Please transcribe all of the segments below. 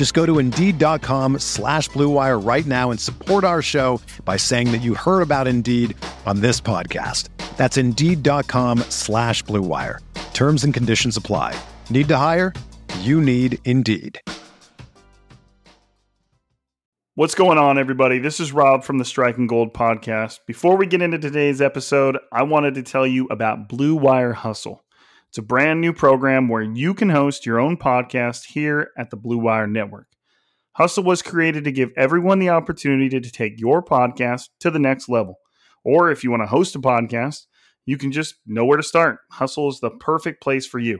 Just go to Indeed.com slash BlueWire right now and support our show by saying that you heard about Indeed on this podcast. That's Indeed.com slash BlueWire. Terms and conditions apply. Need to hire? You need Indeed. What's going on, everybody? This is Rob from the Striking Gold podcast. Before we get into today's episode, I wanted to tell you about Blue Wire Hustle. It's a brand new program where you can host your own podcast here at the Blue Wire Network. Hustle was created to give everyone the opportunity to take your podcast to the next level. Or if you want to host a podcast, you can just know where to start. Hustle is the perfect place for you.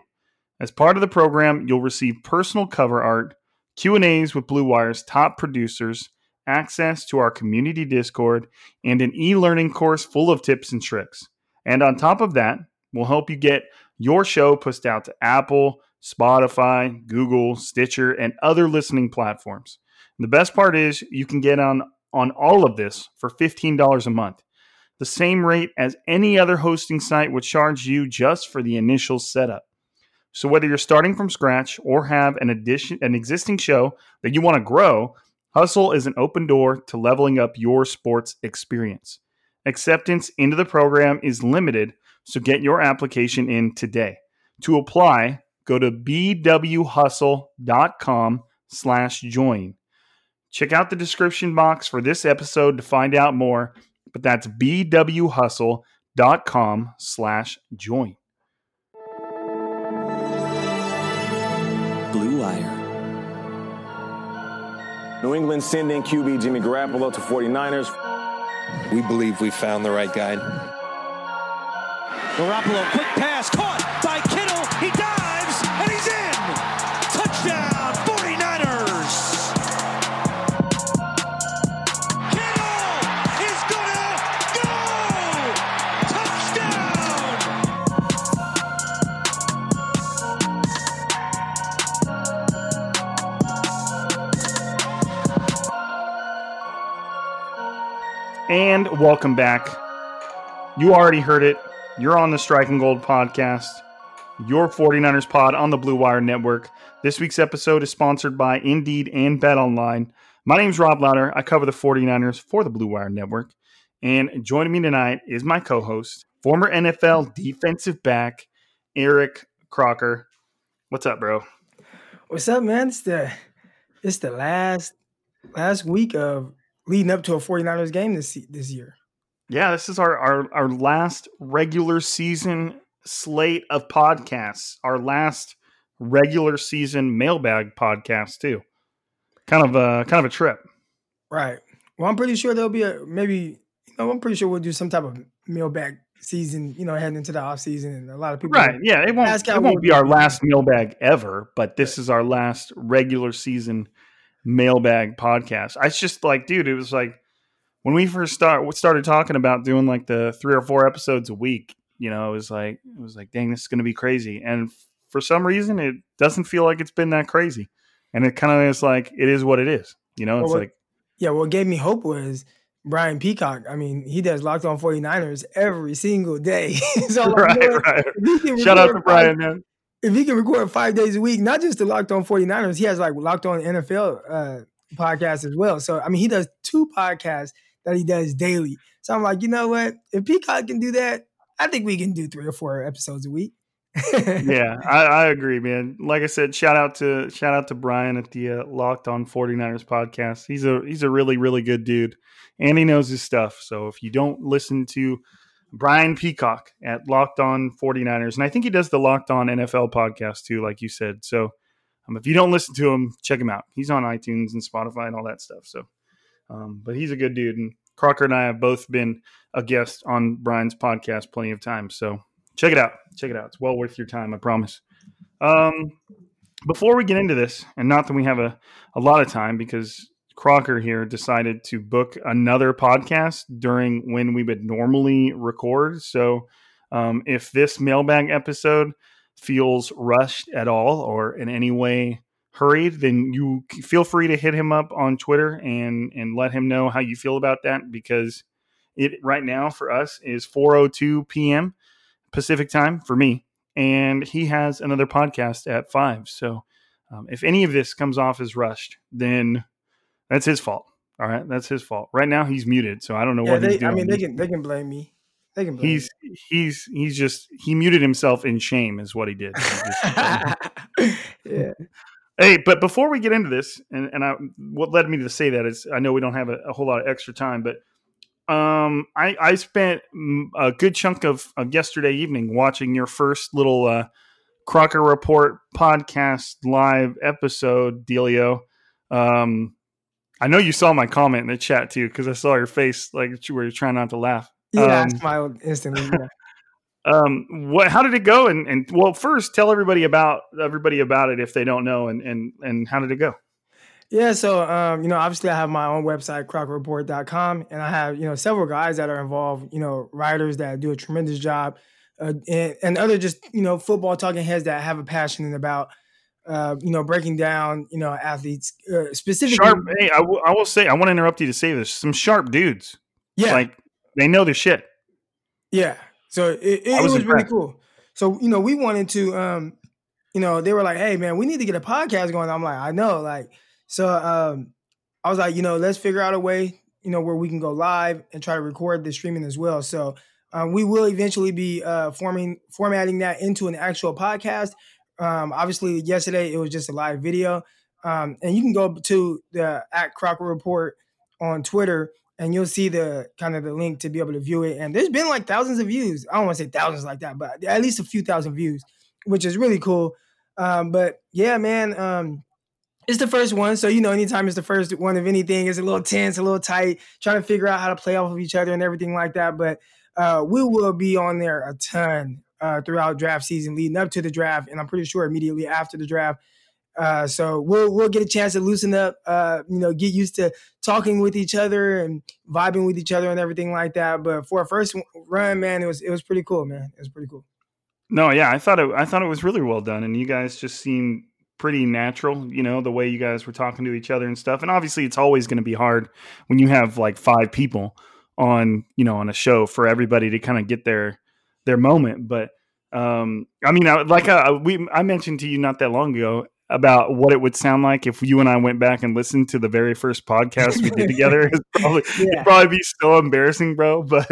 As part of the program, you'll receive personal cover art Q&As with Blue Wire's top producers, access to our community Discord, and an e-learning course full of tips and tricks. And on top of that, we'll help you get your show pushed out to Apple, Spotify, Google, Stitcher, and other listening platforms. And the best part is you can get on on all of this for $15 a month. The same rate as any other hosting site would charge you just for the initial setup. So whether you're starting from scratch or have an addition an existing show that you want to grow, Hustle is an open door to leveling up your sports experience. Acceptance into the program is limited, so get your application in today. To apply, go to bwhustle.com slash join. Check out the description box for this episode to find out more, but that's bwhustle.com slash join. Blue Wire. New England sending QB Jimmy Garoppolo to 49ers. We believe we found the right guy. Garoppolo, quick pass, caught by Kittle. He dives, and he's in. Touchdown, 49ers. Kittle is gonna go. Touchdown. And welcome back. You already heard it. You're on the Striking Gold podcast, your 49ers pod on the Blue Wire Network. This week's episode is sponsored by Indeed and Bet Online. My name's Rob Lauder. I cover the 49ers for the Blue Wire Network. And joining me tonight is my co host, former NFL defensive back, Eric Crocker. What's up, bro? What's up, man? It's the it's the last last week of leading up to a 49ers game this this year. Yeah, this is our, our, our last regular season slate of podcasts, our last regular season mailbag podcast, too. Kind of a kind of a trip. Right. Well, I'm pretty sure there'll be a maybe you know, I'm pretty sure we'll do some type of mailbag season, you know, heading into the off season and a lot of people Right. Yeah. It won't, Ask it won't be our last mailbag ever, but this is our last regular season mailbag podcast. I it's just like, dude, it was like when we first start started talking about doing like the three or four episodes a week, you know, it was like it was like, dang, this is gonna be crazy. And for some reason it doesn't feel like it's been that crazy. And it kind of is like it is what it is. You know, it's Well, what- like Yeah, what gave me hope was Brian Peacock. I mean, he does locked on 49ers every single day. so I'm like, right, you know right. If he can Shout out to record Brian, five- man. if he can record five days a week, not just the Locked On 49ers, he has like Locked On NFL uh, podcast as well. So, I mean, he does two podcasts that he does daily. So I'm like, you know what? If Peacock can do that, I think we can do three or four episodes a week. yeah, I, I agree, man. Like I said, shout out to shout out to Brian at the uh, Locked On 49ers podcast. He's a he's a really really good dude, and he knows his stuff. So if you don't listen to Brian Peacock at Locked On 49ers. And I think he does the Locked On NFL podcast too, like you said. So um, if you don't listen to him, check him out. He's on iTunes and Spotify and all that stuff. So, um, but he's a good dude. And Crocker and I have both been a guest on Brian's podcast plenty of times. So check it out. Check it out. It's well worth your time, I promise. Um, before we get into this, and not that we have a, a lot of time because Crocker here decided to book another podcast during when we would normally record. So um, if this mailbag episode feels rushed at all or in any way hurried, then you feel free to hit him up on Twitter and and let him know how you feel about that because it right now for us is 4:02 p.m. Pacific time for me and he has another podcast at five. So um, if any of this comes off as rushed, then that's his fault. All right, that's his fault. Right now he's muted, so I don't know Yeah, what they, he's doing. I mean, they can they can blame me. They can blame he's he's he's just he muted himself in shame is what he did. He just- yeah. Hey, but before we get into this, and, and I, what led me to say that is, I know we don't have a, a whole lot of extra time, but um, I, I spent a good chunk of, of yesterday evening watching your first little uh, Crocker Report podcast live episode, Delio. Um, I know you saw my comment in the chat too, because I saw your face, like where you were trying not to laugh. Yeah, Um, I smiled instantly. Yeah. Um what how did it go and and well first tell everybody about everybody about it if they don't know and and and how did it go Yeah, so um, you know, obviously I have my own website, crockreport.com, and I have, you know, several guys that are involved, you know, writers that do a tremendous job, uh, and, and other just, you know, football talking heads that have a passion about uh, you know, breaking down, you know, athletes uh, specifically. sharp hey I will- I will say i want to interrupt you to say this some sharp dudes yeah, like they know their shit Yeah. So it, it, it was was, really cool. So, you know, we wanted to um, you know, they were like, hey man, we need to get a podcast going. I'm like, I know, like, so um I was like, you know, let's figure out a way, you know, where we can go live and try to record the streaming as well. So um, we will eventually be uh forming formatting that into an actual podcast. Um, obviously yesterday it was just a live video. Um, and you can go to the at Crocker Report on Twitter and you'll see the kind of the link to be able to view it. And there's been like thousands of views. I don't want to say thousands like that, but at least a few thousand views, which is really cool. Um, but yeah, man, um, it's the first one. So, you know, anytime it's the first one of anything, it's a little tense, a little tight, trying to figure out how to play off of each other and everything like that. But uh, we will be on there a ton uh, throughout draft season, leading up to the draft, and I'm pretty sure immediately after the draft. Uh, so we'll we'll get a chance to loosen up, uh, you know, get used to talking with each other and vibing with each other and everything like that. But for a first run, man, it was it was pretty cool, man. It was pretty cool. no yeah i thought it i thought it was really well done and you guys just seem pretty natural you know the way you guys were talking to each other and stuff and obviously it's always going to be hard when you have like five people on you know on a show for everybody to kind of get their their moment but um i mean I, like uh, we i mentioned to you not that long ago about what it would sound like if you and i went back and listened to the very first podcast we did together it's probably Yeah. it'd probably be so embarrassing bro but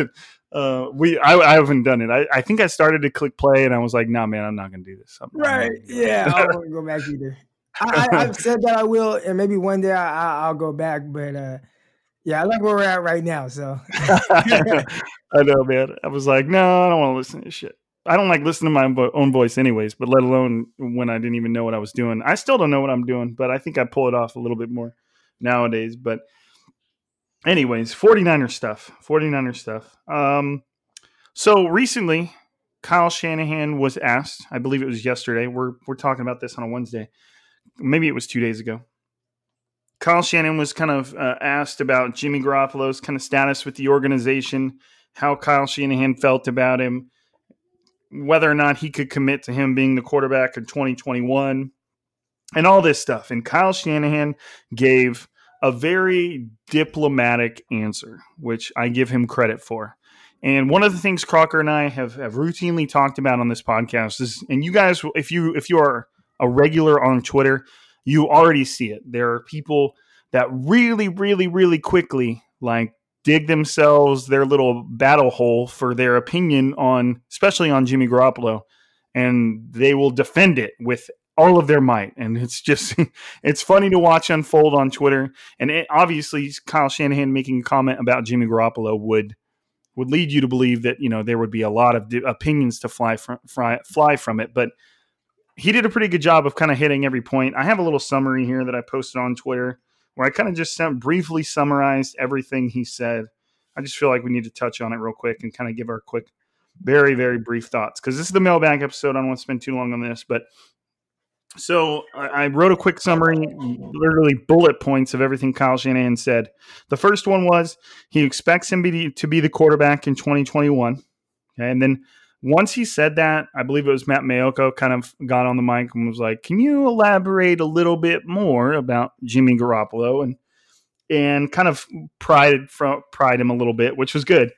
uh we i, I haven't done it I, I think i started to click play and i was like nah man i'm not gonna do this I'm- Right? do it." Yeah, I won't go back either. I, I, I've said that I will, and maybe one day I, I, I'll go back. But uh, yeah, I like where we're at right now. So I know, man. I was like, no, I don't want to listen to this shit. I don't like listening to my own voice, anyways. But let alone when I didn't even know what I was doing. I still don't know what I'm doing, but I think I pull it off a little bit more nowadays. But, anyways, 49er stuff. 49er stuff. Um, so recently, Kyle Shanahan was asked. I believe it was yesterday. We're we're talking about this on a Wednesday. Maybe it was two days ago. Kyle Shanahan was kind of uh, asked about Jimmy Garoppolo's kind of status with the organization, how Kyle Shanahan felt about him, whether or not he could commit to him being the quarterback in 2021, and all this stuff. And Kyle Shanahan gave a very diplomatic answer, which I give him credit for. And one of the things Crocker and I have, have routinely talked about on this podcast is, and you guys, if you if you are a regular on Twitter, you already see it. There are people that really, really, really quickly like dig themselves their little battle hole for their opinion on, especially on Jimmy Garoppolo, and they will defend it with all of their might. And it's just, it's funny to watch unfold on Twitter. And it, obviously, Kyle Shanahan making a comment about Jimmy Garoppolo would would lead you to believe that you know there would be a lot of opinions to fly from fly, fly from it. But he did a pretty good job of kind of hitting every point. I have a little summary here that I posted on Twitter where I kind of just briefly summarized everything he said. I just feel like we need to touch on it real quick and kind of give our quick, very very brief thoughts because this is the mailbag episode. I don't want to spend too long on this, but so I wrote a quick summary, literally bullet points of everything Kyle Shanahan said. The first one was he expects him to be the quarterback in 2021. Okay, and then once he said that, I believe it was Matt Maiocco kind of got on the mic and was like, "Can you elaborate a little bit more about Jimmy Garoppolo?" and and kind of pride pride him a little bit, which was good.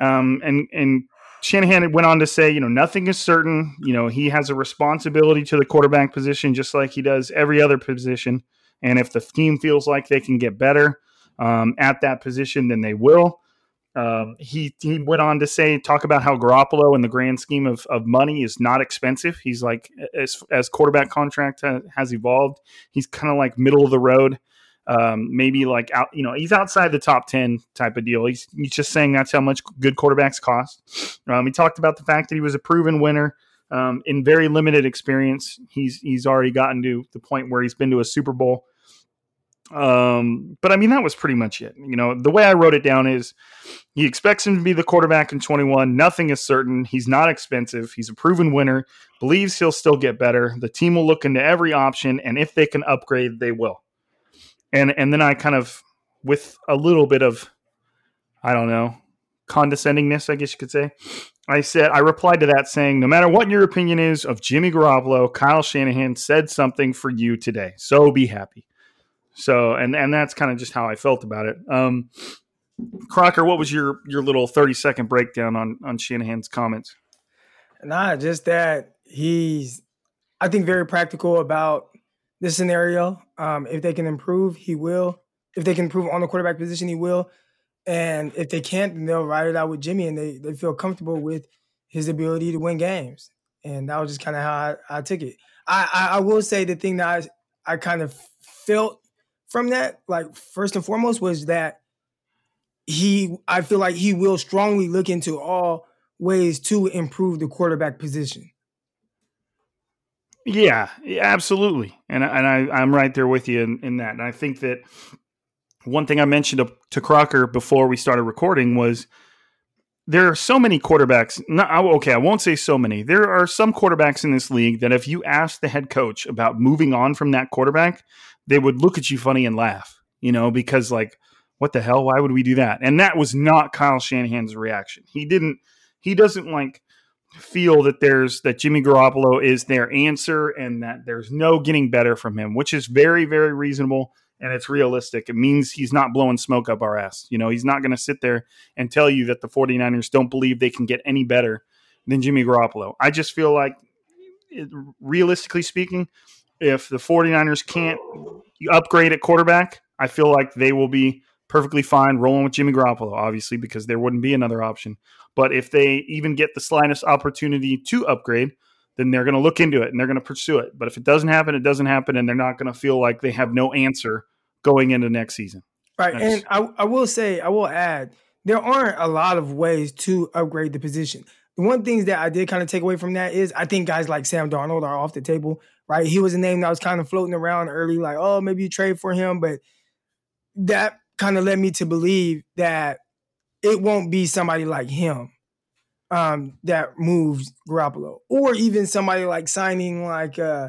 Um, and and Shanahan went on to say, you know, nothing is certain. You know, he has a responsibility to the quarterback position just like he does every other position. And if the team feels like they can get better um, at that position, then they will. Um, he he went on to say, talk about how Garoppolo in the grand scheme of, of money is not expensive. He's like as as quarterback contract has evolved, he's kind of like middle of the road um, maybe like out, you know, he's outside the top 10 type of deal. He's, he's just saying that's how much good quarterbacks cost. Um, he talked about the fact that he was a proven winner um, in very limited experience. He's, he's already gotten to the point where he's been to a Super Bowl. Um, but I mean, that was pretty much it. You know, the way I wrote it down is he expects him to be the quarterback in 21. Nothing is certain. He's not expensive. He's a proven winner, believes he'll still get better. The team will look into every option, and if they can upgrade, they will and and then I kind of with a little bit of I don't know condescendingness, I guess you could say. I said I replied to that saying, no matter what your opinion is of Jimmy Garoppolo, Kyle Shanahan said something for you today, so be happy. So and and that's kind of just how I felt about it. Um, Crocker, what was your your little thirty second breakdown on on Shanahan's comments? Nah, just that he's I think very practical about this scenario. Um, if they can improve, he will. If they can improve on the quarterback position, he will. And if they can't, then they'll ride it out with Jimmy and they, they feel comfortable with his ability to win games. And that was just kind of how I, I, took it. I, I, I will say the thing that I, I kind of felt from that, like first and foremost, was that he I feel like he will strongly look into all ways to improve the quarterback position. Yeah, absolutely, and and I I'm right there with you in, in that. And I think that one thing I mentioned to, to Crocker before we started recording was there are so many quarterbacks. Not, okay, I won't say so many. There are some quarterbacks in this league that if you ask the head coach about moving on from that quarterback, they would look at you funny and laugh. You know, because like, what the hell? Why would we do that? And that was not Kyle Shanahan's reaction. He didn't. He doesn't like feel that there's that Jimmy Garoppolo is their answer and that there's no getting better from him, which is very, very reasonable and it's realistic. It means he's not blowing smoke up our ass. You know, he's not going to sit there and tell you that the 49ers don't believe they can get any better than Jimmy Garoppolo. I just feel like, realistically speaking, if the 49ers can't upgrade at quarterback, I feel like they will be perfectly fine rolling with Jimmy Garoppolo, obviously, because there wouldn't be another option. But if they even get the slightest opportunity to upgrade, then they're going to look into it and they're going to pursue it. But if it doesn't happen, it doesn't happen, and they're not going to feel like they have no answer going into next season. Right. And I, I will say, I will add, there aren't a lot of ways to upgrade the position. The one things that I did kind of take away from that is I think guys like Sam Darnold are off the table, right? He was a name that was kind of floating around early, like, oh, maybe you trade for him. But that kind of led me to believe that it won't be somebody like him um, that moves Garoppolo, or even somebody like signing like uh,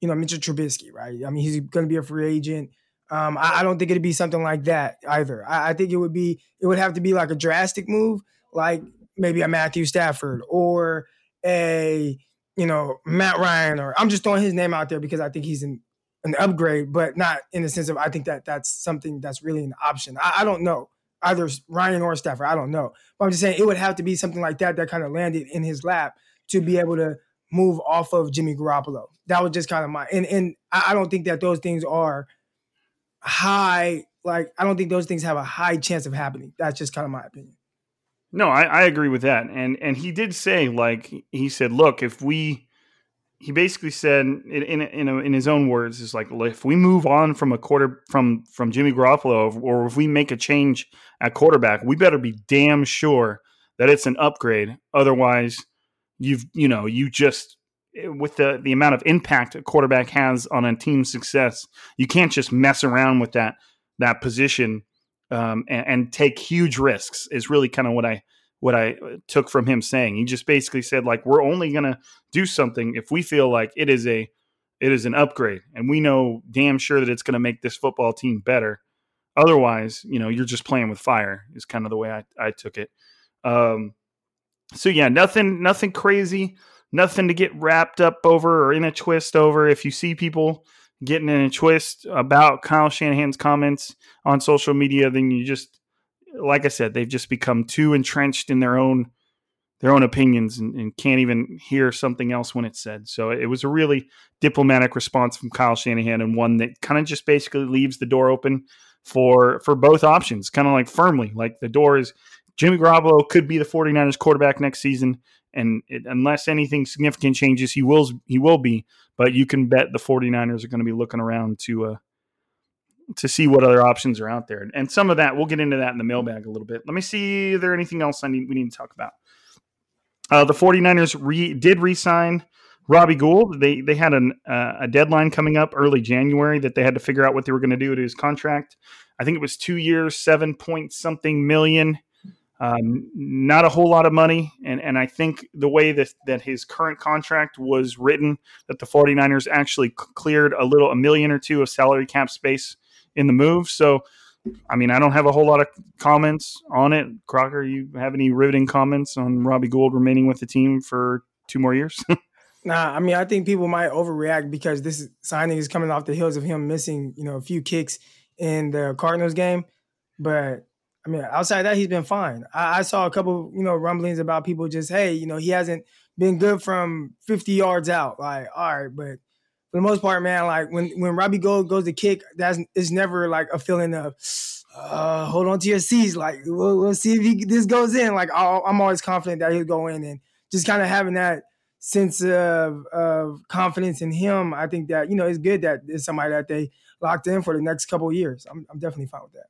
you know Mitchell Trubisky, right? I mean, he's going to be a free agent. Um, I, I, don't think it'd be something like that either. I, I, think it would be it would have to be like a drastic move, like maybe a Matthew Stafford or a you know Matt Ryan, or I'm just throwing his name out there because I think he's an an upgrade, but not in the sense of I think that that's something that's really an option. I, I don't know either Ryan or Stafford. I don't know. But I'm just saying it would have to be something like that that kind of landed in his lap to be able to move off of Jimmy Garoppolo. That was just kind of my and and I don't think that those things are high. Like I don't think those things have a high chance of happening. That's just kind of my opinion. No, I, I agree with that. And and he did say like he said, look, if we he basically said in in in, a, in his own words is like if we move on from a quarter from from Jimmy Garoppolo or if we make a change at quarterback, we better be damn sure that it's an upgrade. Otherwise, you've you know you just with the the amount of impact a quarterback has on a team's success, you can't just mess around with that that position um, and, and, take huge risks. Is really kind of what I what I uh, took from him saying. He just basically said like we're only going to do something if we feel like it is a it is an upgrade, and we know damn sure that it's going to make this football team better. Otherwise, you know, you're just playing with fire. Is kind of the way I, I took it. Um, so yeah, nothing nothing crazy, nothing to get wrapped up over or in a twist over. If you see people getting in a twist about Kyle Shanahan's comments on social media, then you just like I said, they've just become too entrenched in their own their own opinions and, and, can't even hear something else when it's said. So it was a really diplomatic response from Kyle Shanahan and one that kind of just basically leaves the door open for for both options, kind of like firmly. Like the door is Jimmy Garoppolo could be the 49ers quarterback next season and it, unless anything significant changes, he will he will be, but you can bet the 49ers are going to be looking around to uh to see what other options are out there. And some of that, we'll get into that in the mailbag a little bit. Let me see, is there anything else I need we need to talk about? Uh, the 49ers re, did re-sign Robbie Gould. They they had an, uh, a deadline coming up early January that they had to figure out what they were going to do to his contract. I think it was two years, seven point something million. Um, not a whole lot of money. And, and I think the way that, that his current contract was written, that the 49ers actually cleared a little, a million or two of salary cap space in the move. So, I mean, I don't have a whole lot of comments on it. Crocker, you have any riveting comments on Robbie Gould remaining with the team for two more years? Nah, I mean, I think people might overreact because this signing is coming off the heels of him missing, you know, a few kicks in the Cardinals game. But I mean, outside that, he's been fine. I, I, saw a couple, you know, rumblings about people just, hey, you know, he hasn't been good from 50 yards out. Like, all right, but for the most part, man, like when when Robbie Gould goes to kick, that's it's never like a feeling of uh, hold on to your seats. Like, we'll, we'll see if he, this goes in. Like, i am always confident that he'll go in, and just kind of having that sense of, of confidence in him. I think that you know it's good that it's somebody that they locked in for the next couple years. I'm, I'm definitely fine with that.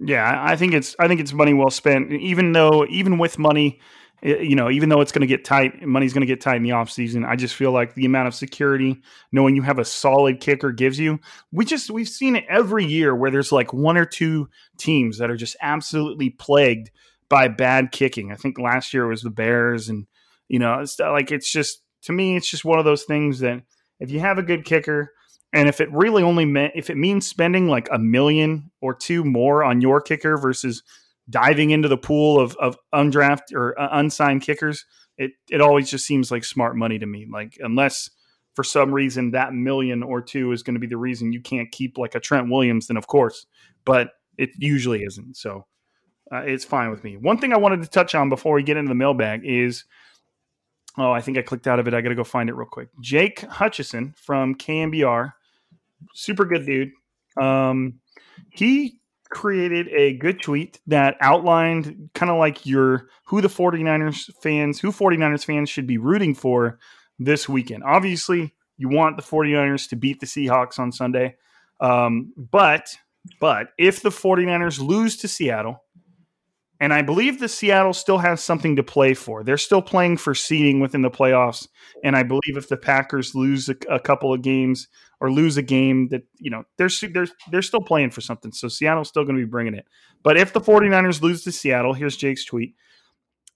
Yeah, I think it's I think it's money well spent. Even though even with money, eh, you know, even though it's going to get tight, money's going to get tight in the offseason. I just feel like the amount of security, knowing you have a solid kicker, gives you. We just we've seen it every year where there's like one or two teams that are just absolutely plagued by bad kicking. I think last year it was the Bears, and you know, it's like it's just to me, it's just one of those things that if you have a good kicker, and if it really only meant, if it means spending like a million or two more on your kicker versus diving into the pool of, of undrafted or uh, unsigned kickers, it, it always just seems like smart money to me. Like, unless for some reason that million or two is going to be the reason you can't keep like a Trent Williams, then of course, but it usually isn't. So uh, it's fine with me. One thing I wanted to touch on before we get into the mailbag is oh, I think I clicked out of it. I got to go find it real quick. Jake Hutchison from KNBR super good dude. Um, he created a good tweet that outlined kind of like your who the 49ers fans, who 49ers fans should be rooting for this weekend. Obviously, you want the 49ers to beat the Seahawks on Sunday. Um, but but if the 49ers lose to Seattle, and I believe the Seattle still has something to play for. They're still playing for seeding within the playoffs. And I believe if the Packers lose a, a couple of games or lose a game that, you know, they're, they're, they're still playing for something. So Seattle's still going to be bringing it. But if the 49ers lose to Seattle, here's Jake's tweet.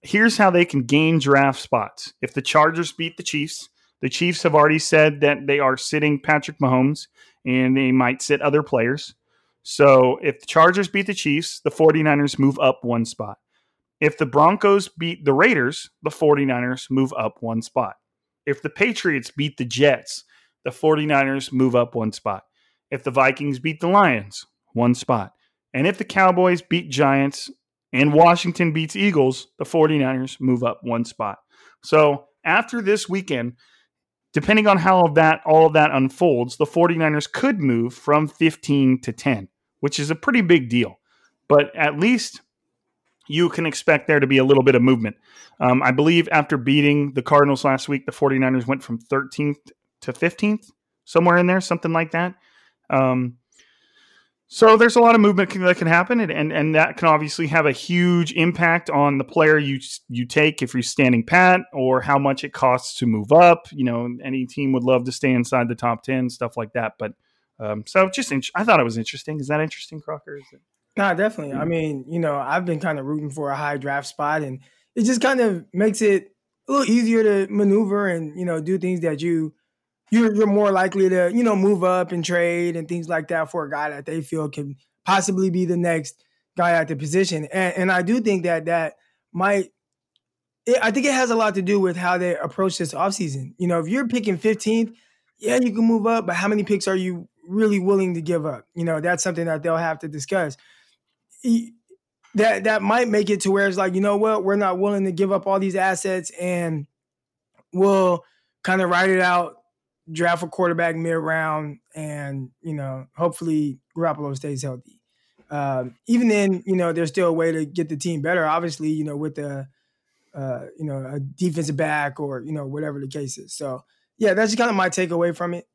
Here's how they can gain draft spots. If the Chargers beat the Chiefs, the Chiefs have already said that they are sitting Patrick Mahomes and they might sit other players. So if the Chargers beat the Chiefs, the 49ers move up one spot. If the Broncos beat the Raiders, the 49ers move up one spot. If the Patriots beat the Jets, the 49ers move up one spot. If the Vikings beat the Lions, one spot. And if the Cowboys beat Giants and Washington beats Eagles, the 49ers move up one spot. So after this weekend, depending on how that all of that unfolds, the 49ers could move from 15 to 10 which is a pretty big deal. But at least you can expect there to be a little bit of movement. Um, I believe after beating the Cardinals last week, the 49ers went from 13th to 15th, somewhere in there, something like that. Um, So there's a lot of movement that can happen, and, and and that can obviously have a huge impact on the player you you take if you're standing pat, or how much it costs to move up. You know, any team would love to stay inside the top ten, stuff like that. But um, so just in, I thought it was interesting. Is that interesting, Crocker? Is it? No, definitely. I mean, you know, I've been kind of rooting for a high draft spot, and it just kind of makes it a little easier to maneuver and you know do things that you you're, you're more likely to you know move up and trade and things like that for a guy that they feel can possibly be the next guy at the position. And, and I do think that that might. It, I think it has a lot to do with how they approach this offseason. You know, if you're picking 15th, yeah, you can move up, but how many picks are you really willing to give up? You know, that's something that they'll have to discuss. That that might make it to where it's like, you know what, we're not willing to give up all these assets and we'll kind of write it out draft a quarterback mid round, and you know, hopefully Garoppolo stays healthy. Um, even then, you know, there's still a way to get the team better. Obviously, you know, with the uh, you know a defensive back or you know whatever the case is. So yeah, that's kind of my takeaway from it.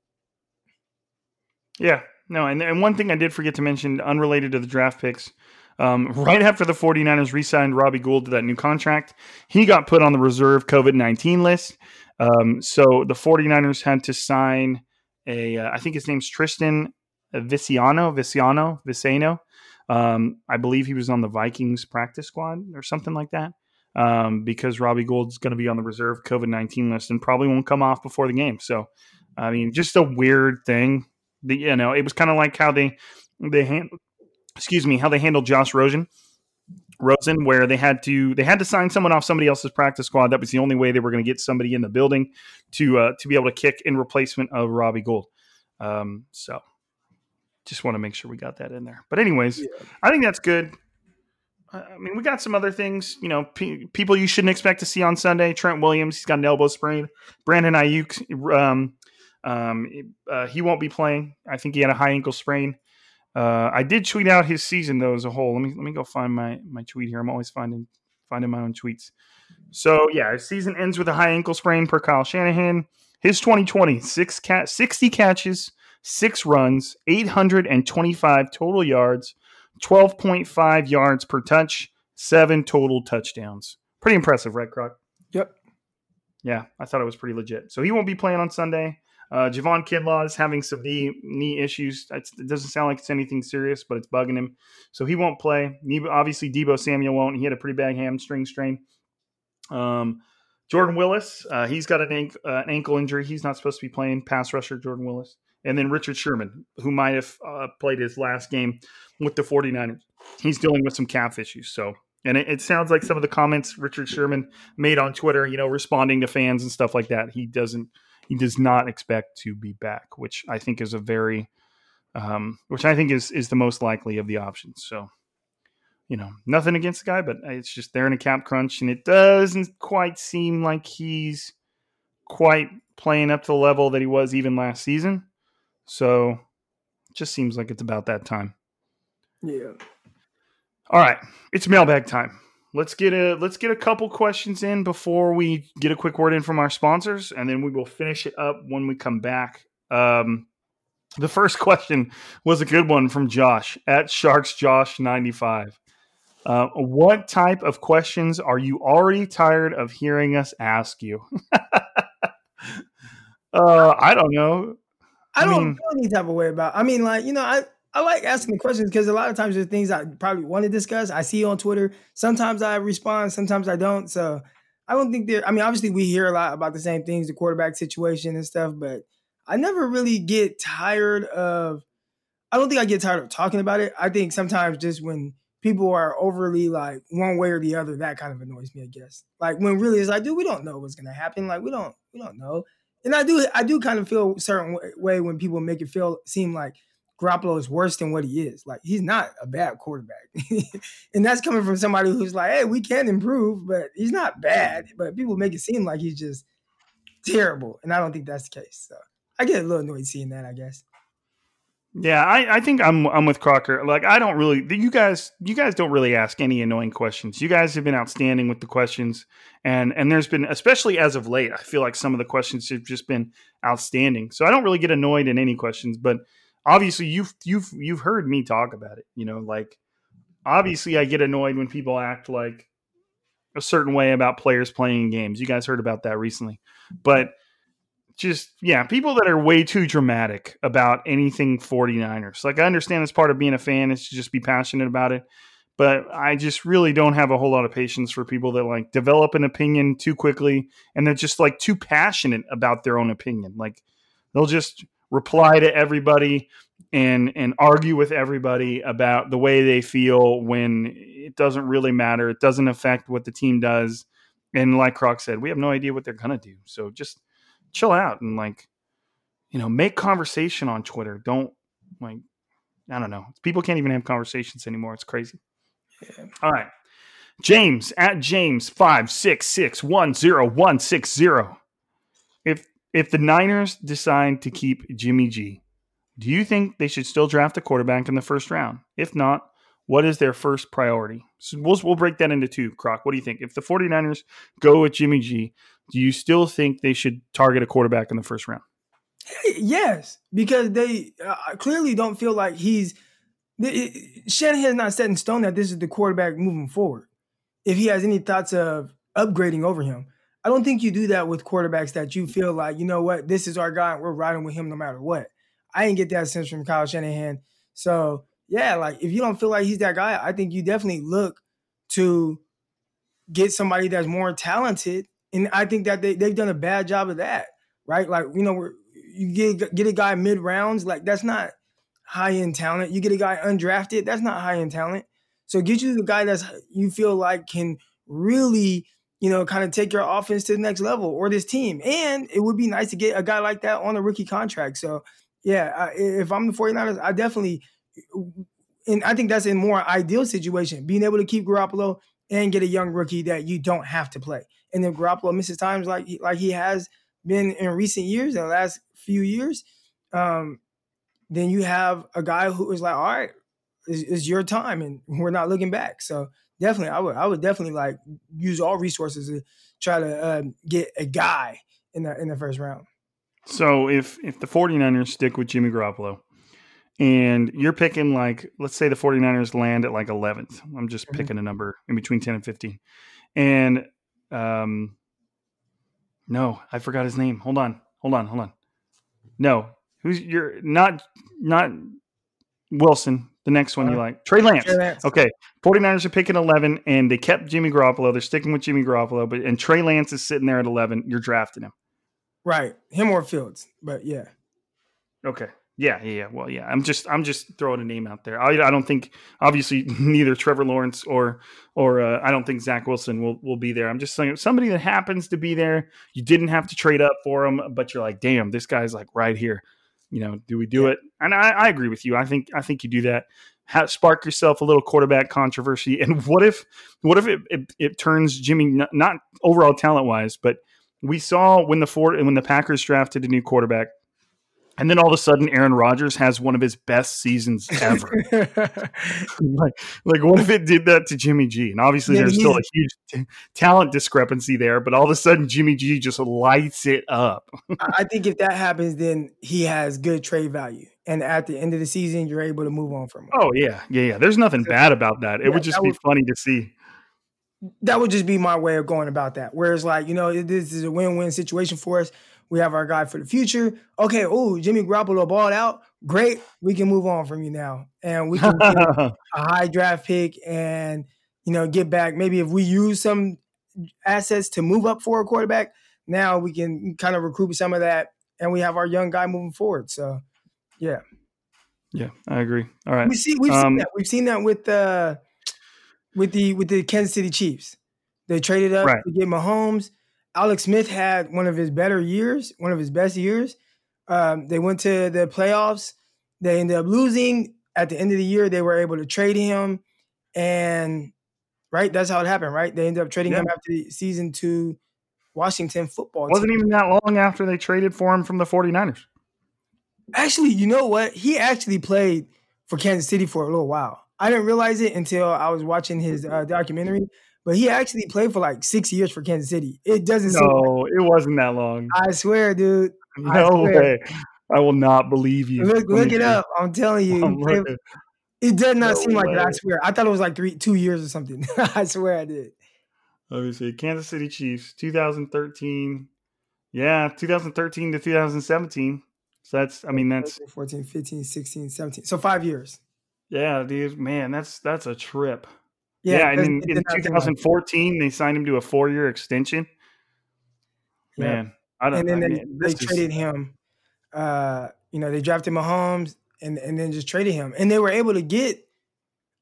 Yeah, no, and, and one thing I did forget to mention, unrelated to the draft picks, um, right after the 49ers re signed Robbie Gould to that new contract, he got put on the reserve COVID 19 list. Um, so the 49ers had to sign a, uh, I think his name's Tristan Viciano, Viciano, Viceno. Um, I believe he was on the Vikings practice squad or something like that. Um, because Robbie Gould's going to be on the reserve COVID 19 list and probably won't come off before the game. So, I mean, just a weird thing. The, you know, it was kind of like how they, they hand, excuse me, how they handled Josh Rosen Rosen, where they had to they had to sign someone off somebody else's practice squad. That was the only way they were going to get somebody in the building to uh, to be able to kick in replacement of Robbie Gould. Um, so, just want to make sure we got that in there. But anyways, yeah. I think that's good. I mean, we got some other things. You know, pe- people you shouldn't expect to see on Sunday. Trent Williams, he's got an elbow sprain. Brandon Aiyuk, um, um, uh, he won't be playing. I think he had a high ankle sprain. Uh, I did tweet out his season though as a whole. Let me let me go find my my tweet here. I'm always finding finding my own tweets. So yeah, his season ends with a high ankle sprain per Kyle Shanahan. His 2020 six cat 60 catches, six runs, 825 total yards, 12.5 yards per touch, seven total touchdowns. Pretty impressive, right, Croc? Yep. Yeah, I thought it was pretty legit. So he won't be playing on Sunday. Uh, Javon Kinlaw is having some knee, knee issues. It's, it doesn't sound like it's anything serious, but it's bugging him. So he won't play. Obviously, Deebo Samuel won't. He had a pretty bad hamstring strain. Um, Jordan Willis, uh, he's got an, ankle, uh, an ankle injury. He's not supposed to be playing. Pass rusher Jordan Willis. And then Richard Sherman, who might have uh, played his last game with the 49ers. He's dealing with some calf issues. So and it, sounds like some of the comments Richard Sherman made on Twitter, you know, responding to fans and stuff like that. He doesn't he does not expect to be back, which I think is a very, um, which I think is is the most likely of the options. So, you know, nothing against the guy, but it's just they're in a cap crunch, and it doesn't quite seem like he's quite playing up to the level that he was even last season. So, it just seems like it's about that time. Yeah. All right, it's mailbag time let's get a let's get a couple questions in before we get a quick word in from our sponsors, and then we will finish it up when we come back. Um, the first question was a good one from Josh at Sharks Josh ninety five. Uh, what type of questions are you already tired of hearing us ask you? uh, I don't know. I, I don't mean, feel any type of way about. I mean, like you know, I I like asking questions because a lot of times there's things I probably want to discuss. I see on Twitter. Sometimes I respond, sometimes I don't. So I don't think there. I mean, obviously we hear a lot about the same things, the quarterback situation and stuff, but I never really get tired of. I don't think I get tired of talking about it. I think sometimes just when people are overly like one way or the other, that kind of annoys me. I guess like when really it's like, dude, we don't know what's gonna happen. Like we don't, we don't know. And I do, I do kind of feel a certain way when people make it feel seem like Garoppolo is worse than what he is. Like he's not a bad quarterback, and that's coming from somebody who's like, "Hey, we can improve, but he's not bad." But people make it seem like he's just terrible, and I don't think that's the case. So I get a little annoyed seeing that. I guess. Yeah, I, I think I'm I'm with Crocker. Like I don't really you guys you guys don't really ask any annoying questions. You guys have been outstanding with the questions and and there's been especially as of late, I feel like some of the questions have just been outstanding. So I don't really get annoyed in any questions, but obviously you've you've you've heard me talk about it. You know, like obviously I get annoyed when people act like a certain way about players playing games. You guys heard about that recently. But just yeah, people that are way too dramatic about anything 49ers. Like I understand it's part of being a fan is to just be passionate about it. But I just really don't have a whole lot of patience for people that like develop an opinion too quickly and they're just like too passionate about their own opinion. Like they'll just reply to everybody and and argue with everybody about the way they feel when it doesn't really matter. It doesn't affect what the team does. And like Croc said, we have no idea what they're gonna do. So just chill out and like, you know, make conversation on Twitter. Don't like I don't know. People can't even have conversations anymore. It's crazy. Yeah. All right. James at James five six six one zero one six zero. If the Niners decide to keep Jimmy G, do you think they should still draft a quarterback in the first round? If not, what is their first priority? So we'll, we'll break that into two. Croc, what do you think? If the 49ers go with Jimmy G, do you still think they should target a quarterback in the first round? Yes, because they uh, clearly don't feel like he's. Shanahan's not set in stone that this is the quarterback moving forward. If he has any thoughts of upgrading over him, I don't think you do that with quarterbacks that you feel like, you know what, this is our guy, we're riding with him no matter what. I didn't get that sense from Kyle Shanahan. So yeah, like if you don't feel like he's that guy, I think you definitely look to get somebody that's more talented. And I think that they, they've done a bad job of that, right? Like, you know, you get get a guy mid rounds, like that's not high end talent. You get a guy undrafted, that's not high end talent. So get you the guy that's you feel like can really, you know, kind of take your offense to the next level or this team. And it would be nice to get a guy like that on a rookie contract. So yeah, I, if I'm the 49ers, I definitely, and I think that's a more ideal situation, being able to keep Garoppolo and get a young rookie that you don't have to play. And if Garoppolo misses times like like he has been in recent years, in the last few years, um, then you have a guy who is like, all right, it's, it's, your time, and we're not looking back. So definitely, I would I would definitely like use all resources to try to um, get a guy in the in the first round. So if if the 49ers stick with Jimmy Garoppolo and you're picking like let's say the 49ers land at like 11th. I'm just mm-hmm. picking a number in between 10 and 15. And um no, I forgot his name. Hold on. Hold on. Hold on. No. Who's you're not not Wilson, the next one you uh, like. Trey Lance. Trey Lance. Okay. 49ers are picking 11 and they kept Jimmy Garoppolo. They're sticking with Jimmy Garoppolo, but and Trey Lance is sitting there at 11. You're drafting him. Right, him or Fields, but yeah. Okay. Yeah, yeah, yeah. Well, yeah. I'm just, I'm just throwing a name out there. I, I don't think, obviously, neither Trevor Lawrence or, or uh, I don't think Zach Wilson will will be there. I'm just saying somebody that happens to be there. You didn't have to trade up for him, but you're like, damn, this guy's like right here. You know, do we do yeah. it? And I, I agree with you. I think, I think you do that. Have, spark yourself a little quarterback controversy. And what if, what if it, it, it turns Jimmy not, not overall talent wise, but we saw when the Ford when the Packers drafted a new quarterback, and then all of a sudden Aaron Rodgers has one of his best seasons ever. like, like what if it did that to Jimmy G? And obviously yeah, there's still a huge t- talent discrepancy there, but all of a sudden Jimmy G just lights it up. I think if that happens, then he has good trade value. And at the end of the season, you're able to move on from him. Oh yeah, yeah, yeah. There's nothing bad about that. It yeah, would just be funny to see that would just be my way of going about that. Whereas, like, you know, this is a win-win situation for us. We have our guy for the future. Okay, oh, Jimmy Garoppolo balled out. Great, we can move on from you now, and we can get a high draft pick, and you know, get back. Maybe if we use some assets to move up for a quarterback, now we can kind of recoup some of that, and we have our young guy moving forward. So, yeah, yeah, I agree. All right, we see we've um, seen that. We've seen that with uh with the with the Kansas City Chiefs. They traded up right. to get Mahomes. Alex Smith had one of his better years, one of his best years. Um, they went to the playoffs. They ended up losing. At the end of the year, they were able to trade him, and right, that's how it happened. Right, they ended up trading yeah. him after the season to Washington football. It wasn't team. even that long after they traded for him from the 49ers. Actually, you know what? He actually played for Kansas City for a little while. I didn't realize it until I was watching his uh, documentary. But he actually played for like six years for Kansas City. It doesn't. No, like, it wasn't that long. I swear, dude. No swear. way. I will not believe you. Look, look it up. I'm telling you. I'm it, it does not No seem like that. I swear. I thought it was like three, two years or something. I swear I did. Let me see. Kansas City Chiefs, 2013. Yeah, 2013 to 2017. So that's, I mean, that's 14, 15, 16, 17. So five years. yeah, dude. Man, that's that's a trip. Yeah, it and in, in did not seem like it. 2014 they signed him to a four-year extension. Yeah. Man, I don't. and then I they, mean, they is- traded him. Uh, you know, they drafted Mahomes and and then just traded him, and they were able to get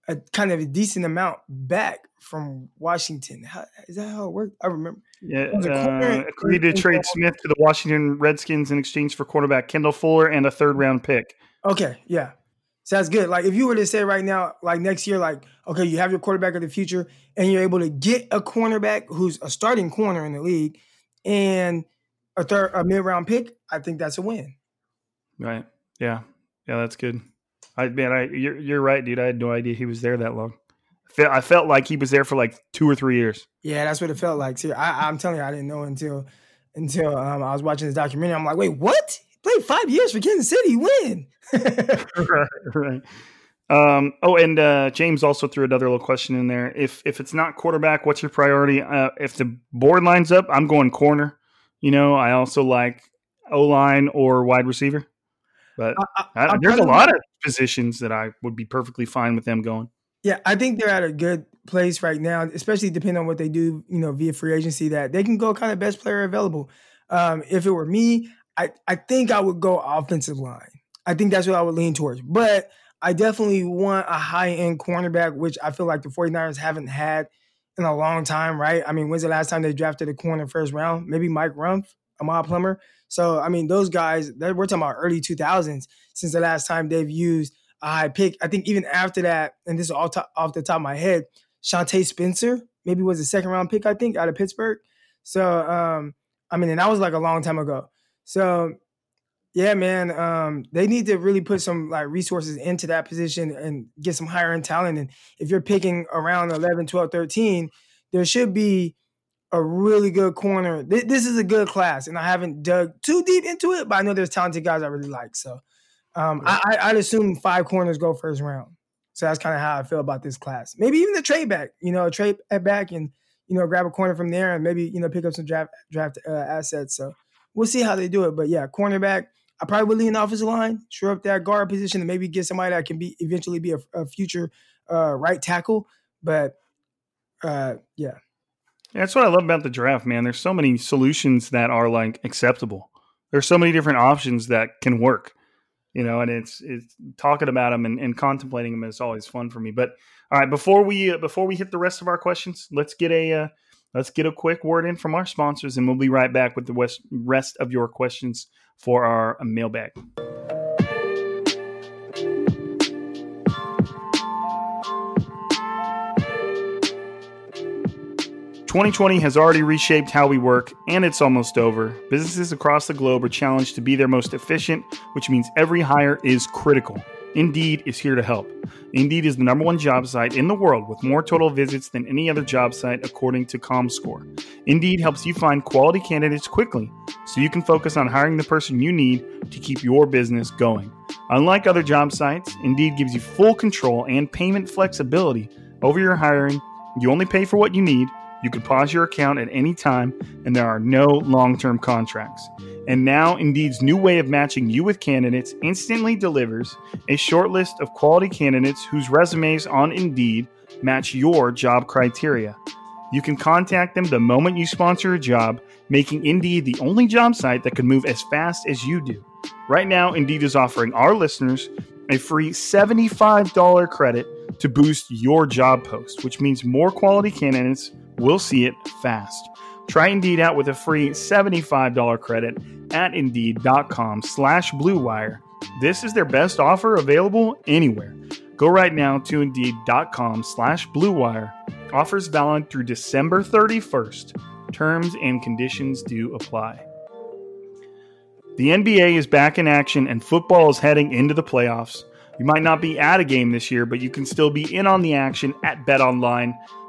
a kind of a decent amount back from Washington. How, is that how it worked? I remember. Yeah, was a corner uh, agreed to trade Smith to the Washington Redskins in exchange for quarterback Kendall Fuller and a third-round pick. Okay, yeah. So that's good. Like if you were to say right now, like next year, like okay, you have your quarterback of the future, and you're able to get a cornerback who's a starting corner in the league, and a third, a mid round pick. I think that's a win. Right. Yeah. Yeah, that's good. I man, I you're you're right, dude. I had no idea he was there that long. I felt, like he was there for like two or three years. Yeah, that's what it felt like. See, I, I'm telling you, I didn't know until until um, I was watching this documentary. I'm like, wait, what? Played five years for Kansas City. When? right. Right. Um, oh, and uh, James also threw another little question in there. If if it's not quarterback, what's your priority? Uh, if the board lines up, I'm going corner. You know, I also like O line or wide receiver. But I, I, I'm there's a lot of positions that I would be perfectly fine with them going. Yeah, I think they're at a good place right now, especially depending on what they do, you know, via free agency, that they can go kind of best player available. Um, if it were me, I, I think I would go offensive line. I think that's what I would lean towards. But I definitely want a high end cornerback, which I feel like the 49ers haven't had in a long time, right? I mean, when's the last time they drafted a corner first round? Maybe Mike Rumph, Ahmed Plummer. So, I mean, those guys, we're talking about early 2000s since the last time they've used a high pick. I think even after that, and this is all top, off the top of my head, Shawntae Spencer maybe was a second round pick, I think, out of Pittsburgh. So, um, I mean, and that was like a long time ago. So, yeah, man, um, they need to really put some like resources into that position and get some higher end talent. And if you're picking around 11, 12, 13, there should be a really good corner. Th- This is a good class, and I haven't dug too deep into it, but I know there's talented guys I really like. So, um, I, I, I'd assume five corners go first round. So that's kind of how I feel about this class. Maybe even the trade back, you know, a trade back and you know grab a corner from there and maybe you know pick up some draft draft uh, assets. So we'll see how they do it. But yeah, cornerback. I probably would lean offensive line, shore up that guard position, and maybe get somebody that can be eventually be a, a future uh, right tackle. But uh, yeah, That's what I love about the draft, man. There's so many solutions that are like acceptable. There's so many different options that can work, you know, and it's it's talking about them and, and contemplating them is always fun for me. But all right, before we uh, before we hit the rest of our questions, let's get a uh, let's get a quick word in from our sponsors, and we'll be right back with the rest of your questions for our mailbag. 2020 has already reshaped how we work, and it's almost over. Businesses across the globe are challenged to be their most efficient, which means every hire is critical. Indeed is here to help. Indeed is the number one job site in the world with more total visits than any other job site, according to ComScore. Indeed helps you find quality candidates quickly so you can focus on hiring the person you need to keep your business going. Unlike other job sites, Indeed gives you full control and payment flexibility over your hiring. You only pay for what you need. You can pause your account at any time, and there are no long term contracts. And now, Indeed's new way of matching you with candidates instantly delivers a short list of quality candidates whose resumes on Indeed match your job criteria. You can contact them the moment you sponsor a job, making Indeed the only job site that can move as fast as you do. Right now, Indeed is offering our listeners a free $75 credit to boost your job post, which means more quality candidates will see it fast. Try Indeed out with a free $75 credit at Indeed.com slash BlueWire. This is their best offer available anywhere. Go right now to Indeed.com slash BlueWire. Offers valid through December 31st. Terms and conditions do apply. The NBA is back in action and football is heading into the playoffs. You might not be at a game this year, but you can still be in on the action at BetOnline.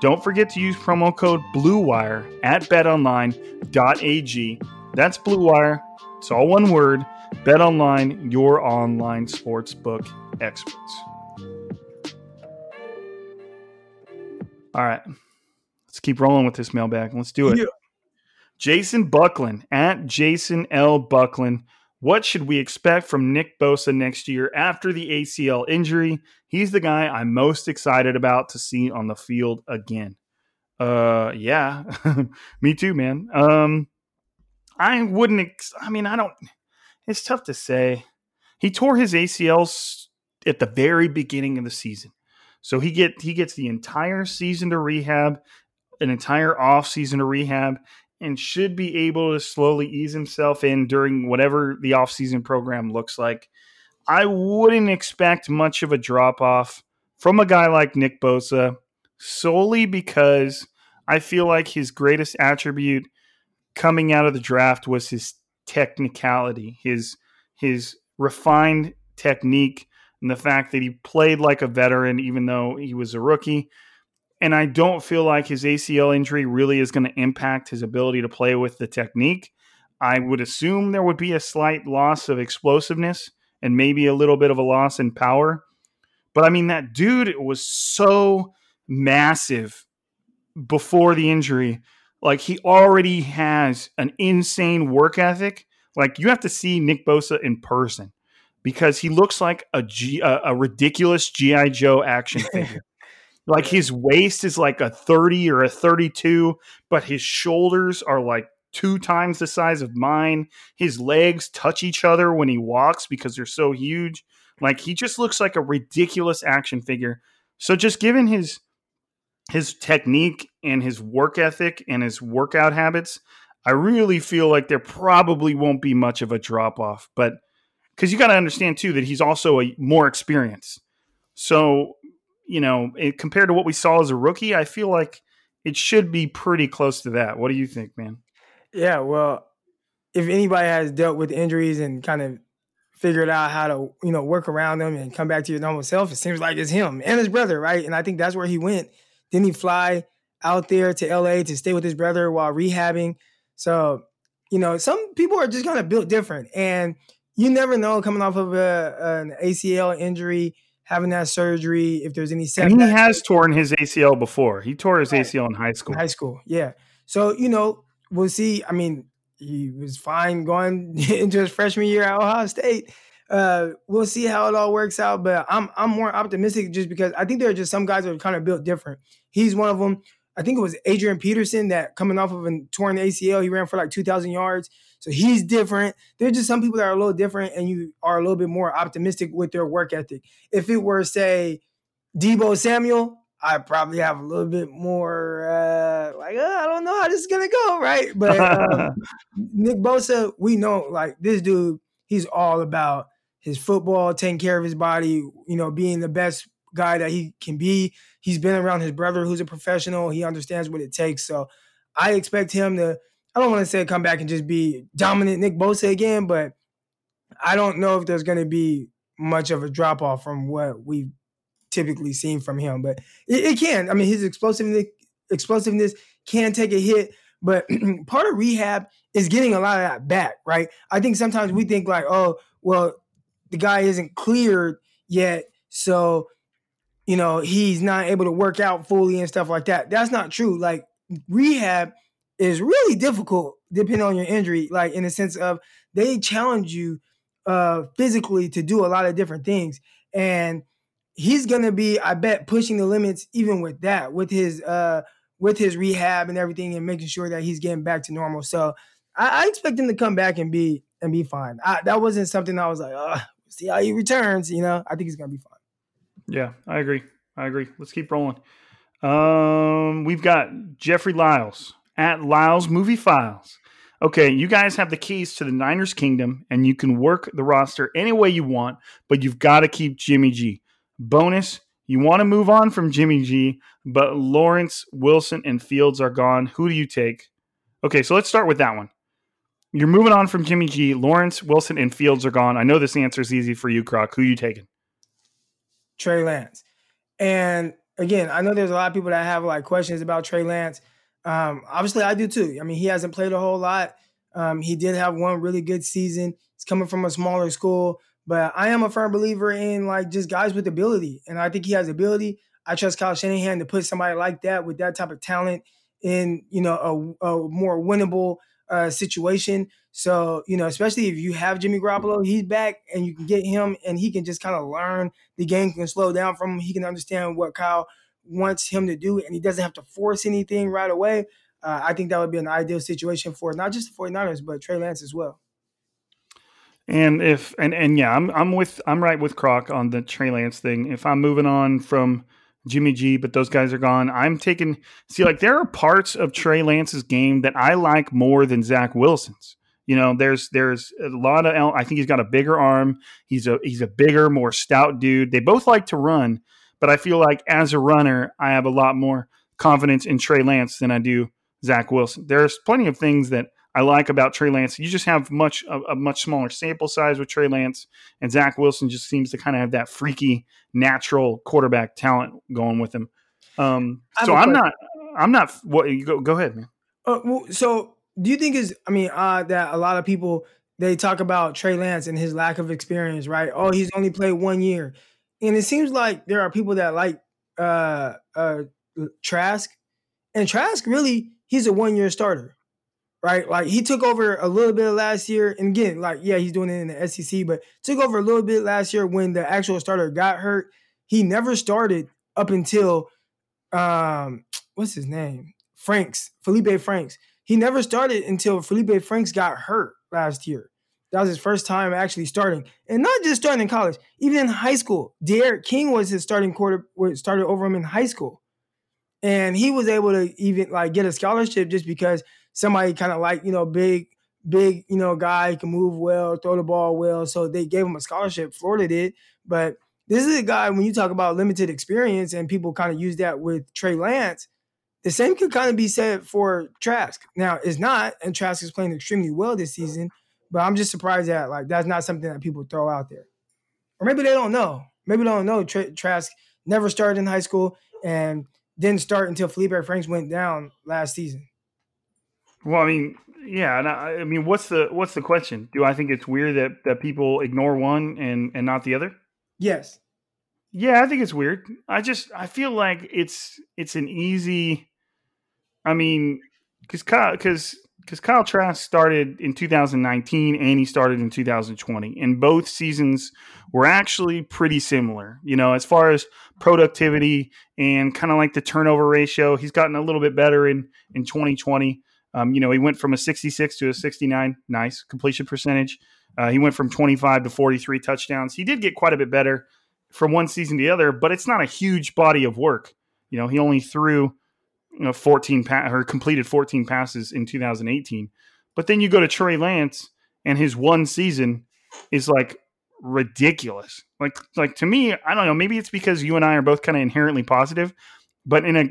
Don't forget to use promo code BLUEWIRE at betonline.ag. That's BLUEWIRE. It's all one word. BetOnline, your online sportsbook experts. All right. Let's keep rolling with this mailbag. Let's do it. Yeah. Jason Buckland at Jason L. Buckland. What should we expect from Nick Bosa next year after the ACL injury? He's the guy I'm most excited about to see on the field again. Uh, yeah, me too, man. Um, I wouldn't. Ex- I mean, I don't. It's tough to say. He tore his ACLs at the very beginning of the season, so he get he gets the entire season to rehab, an entire off season to rehab, and should be able to slowly ease himself in during whatever the offseason program looks like. I wouldn't expect much of a drop off from a guy like Nick Bosa solely because I feel like his greatest attribute coming out of the draft was his technicality, his his refined technique and the fact that he played like a veteran even though he was a rookie and I don't feel like his ACL injury really is going to impact his ability to play with the technique. I would assume there would be a slight loss of explosiveness and maybe a little bit of a loss in power. But I mean, that dude was so massive before the injury. Like, he already has an insane work ethic. Like, you have to see Nick Bosa in person because he looks like a, G, a, a ridiculous G.I. Joe action figure. Like his waist is like a 30 or a 32, but his shoulders are like two times the size of mine. His legs touch each other when he walks because they're so huge. Like he just looks like a ridiculous action figure. So just given his his technique and his work ethic and his workout habits, I really feel like there probably won't be much of a drop off. But because you got to understand too that he's also a more experienced. So you know, it, compared to what we saw as a rookie, I feel like it should be pretty close to that. What do you think, man? Yeah, well, if anybody has dealt with injuries and kind of figured out how to, you know, work around them and come back to your normal self, it seems like it's him and his brother, right? And I think that's where he went. Didn't he fly out there to LA to stay with his brother while rehabbing? So, you know, some people are just kind of built different. And you never know coming off of a, an ACL injury having that surgery, if there's any setbacks. And he has torn his ACL before. He tore his right. ACL in high school. high school, yeah. So, you know, we'll see. I mean, he was fine going into his freshman year at Ohio State. Uh, we'll see how it all works out, but I'm I'm more optimistic just because I think there are just some guys that are kind of built different. He's one of them. I think it was Adrian Peterson that coming off of a torn ACL, he ran for like 2,000 yards. So he's different. There's just some people that are a little different, and you are a little bit more optimistic with their work ethic. If it were, say, Deebo Samuel, I probably have a little bit more uh, like uh, I don't know how this is gonna go, right? But uh, Nick Bosa, we know like this dude, he's all about his football, taking care of his body, you know, being the best guy that he can be. He's been around his brother, who's a professional. He understands what it takes. So I expect him to I don't want to say come back and just be dominant Nick Bosa again, but I don't know if there's going to be much of a drop off from what we've typically seen from him. But it, it can. I mean, his explosiveness explosiveness can take a hit, but part of rehab is getting a lot of that back, right? I think sometimes we think like, oh, well, the guy isn't cleared yet, so you know he's not able to work out fully and stuff like that. That's not true. Like rehab is really difficult depending on your injury, like in the sense of they challenge you uh physically to do a lot of different things. And he's gonna be, I bet, pushing the limits even with that, with his uh with his rehab and everything and making sure that he's getting back to normal. So I, I expect him to come back and be and be fine. I, that wasn't something I was like, oh, see how he returns. You know, I think he's gonna be fine. Yeah, I agree. I agree. Let's keep rolling. Um, we've got Jeffrey Lyles at Lyles Movie Files. okay, you guys have the keys to the Niners kingdom and you can work the roster any way you want, but you've got to keep Jimmy G. Bonus, you want to move on from Jimmy G, but Lawrence, Wilson, and Fields are gone. Who do you take? Okay, so let's start with that one. You're moving on from Jimmy G. Lawrence, Wilson, and Fields are gone. I know this answer is easy for you, Croc. Who you taking? Trey Lance. And again, I know there's a lot of people that have like questions about Trey Lance. Um, obviously, I do too. I mean, he hasn't played a whole lot. Um, he did have one really good season. He's coming from a smaller school, but I am a firm believer in like just guys with ability, and I think he has ability. I trust Kyle Shanahan to put somebody like that with that type of talent in you know a, a more winnable uh, situation. So, you know, especially if you have Jimmy Garoppolo, he's back and you can get him and he can just kind of learn the game can slow down from him. He can understand what Kyle wants him to do and he doesn't have to force anything right away. Uh, I think that would be an ideal situation for not just the 49ers, but Trey Lance as well. And if and and yeah, I'm I'm with I'm right with Croc on the Trey Lance thing. If I'm moving on from Jimmy G, but those guys are gone. I'm taking see like there are parts of Trey Lance's game that I like more than Zach Wilson's. You know, there's there's a lot of I think he's got a bigger arm. He's a he's a bigger, more stout dude. They both like to run, but I feel like as a runner, I have a lot more confidence in Trey Lance than I do Zach Wilson. There's plenty of things that I like about Trey Lance. You just have much a, a, much smaller sample size with Trey Lance, and Zach Wilson just seems to kind of have that freaky, natural quarterback talent going with him. Um, so I'm not, I'm not. What you go? Go ahead, man. Uh, well, so do you think is? I mean, uh, that a lot of people they talk about Trey Lance and his lack of experience, right? Oh, he's only played one year, and it seems like there are people that like uh, uh, Trask, and Trask really he's a one year starter right? Like he took over a little bit last year, and again, like yeah, he's doing it in the SEC, but took over a little bit last year when the actual starter got hurt. He never started up until um, what's his name? Franks, Feleipe Franks. He never started until Feleipe Franks got hurt last year. That was his first time actually starting, and not just starting in college, even in high school. D'Eriq King was his starting quarter, started over him in high school, and he was able to even like get a scholarship just because somebody kind of like, you know, big, big, you know, guy can move well, throw the ball well. So they gave him a scholarship. Florida did. But this is a guy, when you talk about limited experience and people kind of use that with Trey Lance, the same could kind of be said for Trask. Now, it's not, and Trask is playing extremely well this season, but I'm just surprised that like that's not something that people throw out there. Or maybe they don't know. Maybe they don't know Tra- Trask never started in high school and didn't start until Feleipe Franks went down last season. Well, I mean, yeah, and I, I, mean, what's the what's the question? Do I think it's weird that that people ignore one and and not the other? Yes. Yeah, I think it's weird. I just I feel like it's it's an easy. I mean, because because because Kyle Trask started in 2019 and he started in 2020, and both seasons were actually pretty similar. You know, as far as productivity and kind of like the turnover ratio, he's gotten a little bit better in in 2020. Um, you know, he went from a 66 to a 69. Nice completion percentage. Uh, he went from 25 to 43 touchdowns. He did get quite a bit better from one season to the other, but it's not a huge body of work. You know, he only threw you know 14 pa- or completed 14 passes in 2018. But then you go to Trey Lance and his one season is like ridiculous. Like like to me, I don't know, maybe it's because you and I are both kind of inherently positive, but in a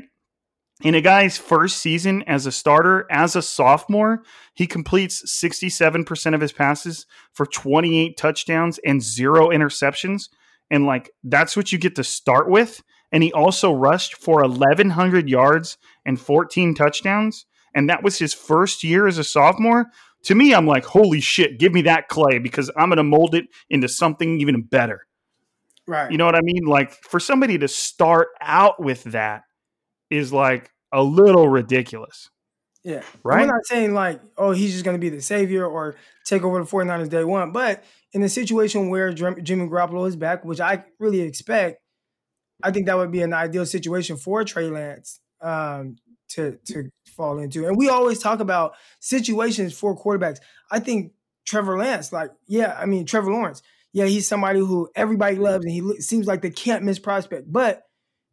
in a guy's first season as a starter, as a sophomore, he completes 67% of his passes for 28 touchdowns and zero interceptions. And like, that's what you get to start with. And he also rushed for 1,100 yards and 14 touchdowns. And that was his first year as a sophomore. To me, I'm like, holy shit, give me that clay because I'm going to mold it into something even better. Right. You know what I mean? Like, for somebody to start out with that, is like a little ridiculous. Yeah. Right. I'm not saying like, oh, he's just going to be the savior or take over the 49ers day one. But in a situation where Jimmy Garoppolo is back, which I really expect, I think that would be an ideal situation for Trey Lance um, to, to fall into. And we always talk about situations for quarterbacks. I think Trevor Lance, like, yeah, I mean, Trevor Lawrence, yeah, he's somebody who everybody loves and he seems like the can't miss prospect, but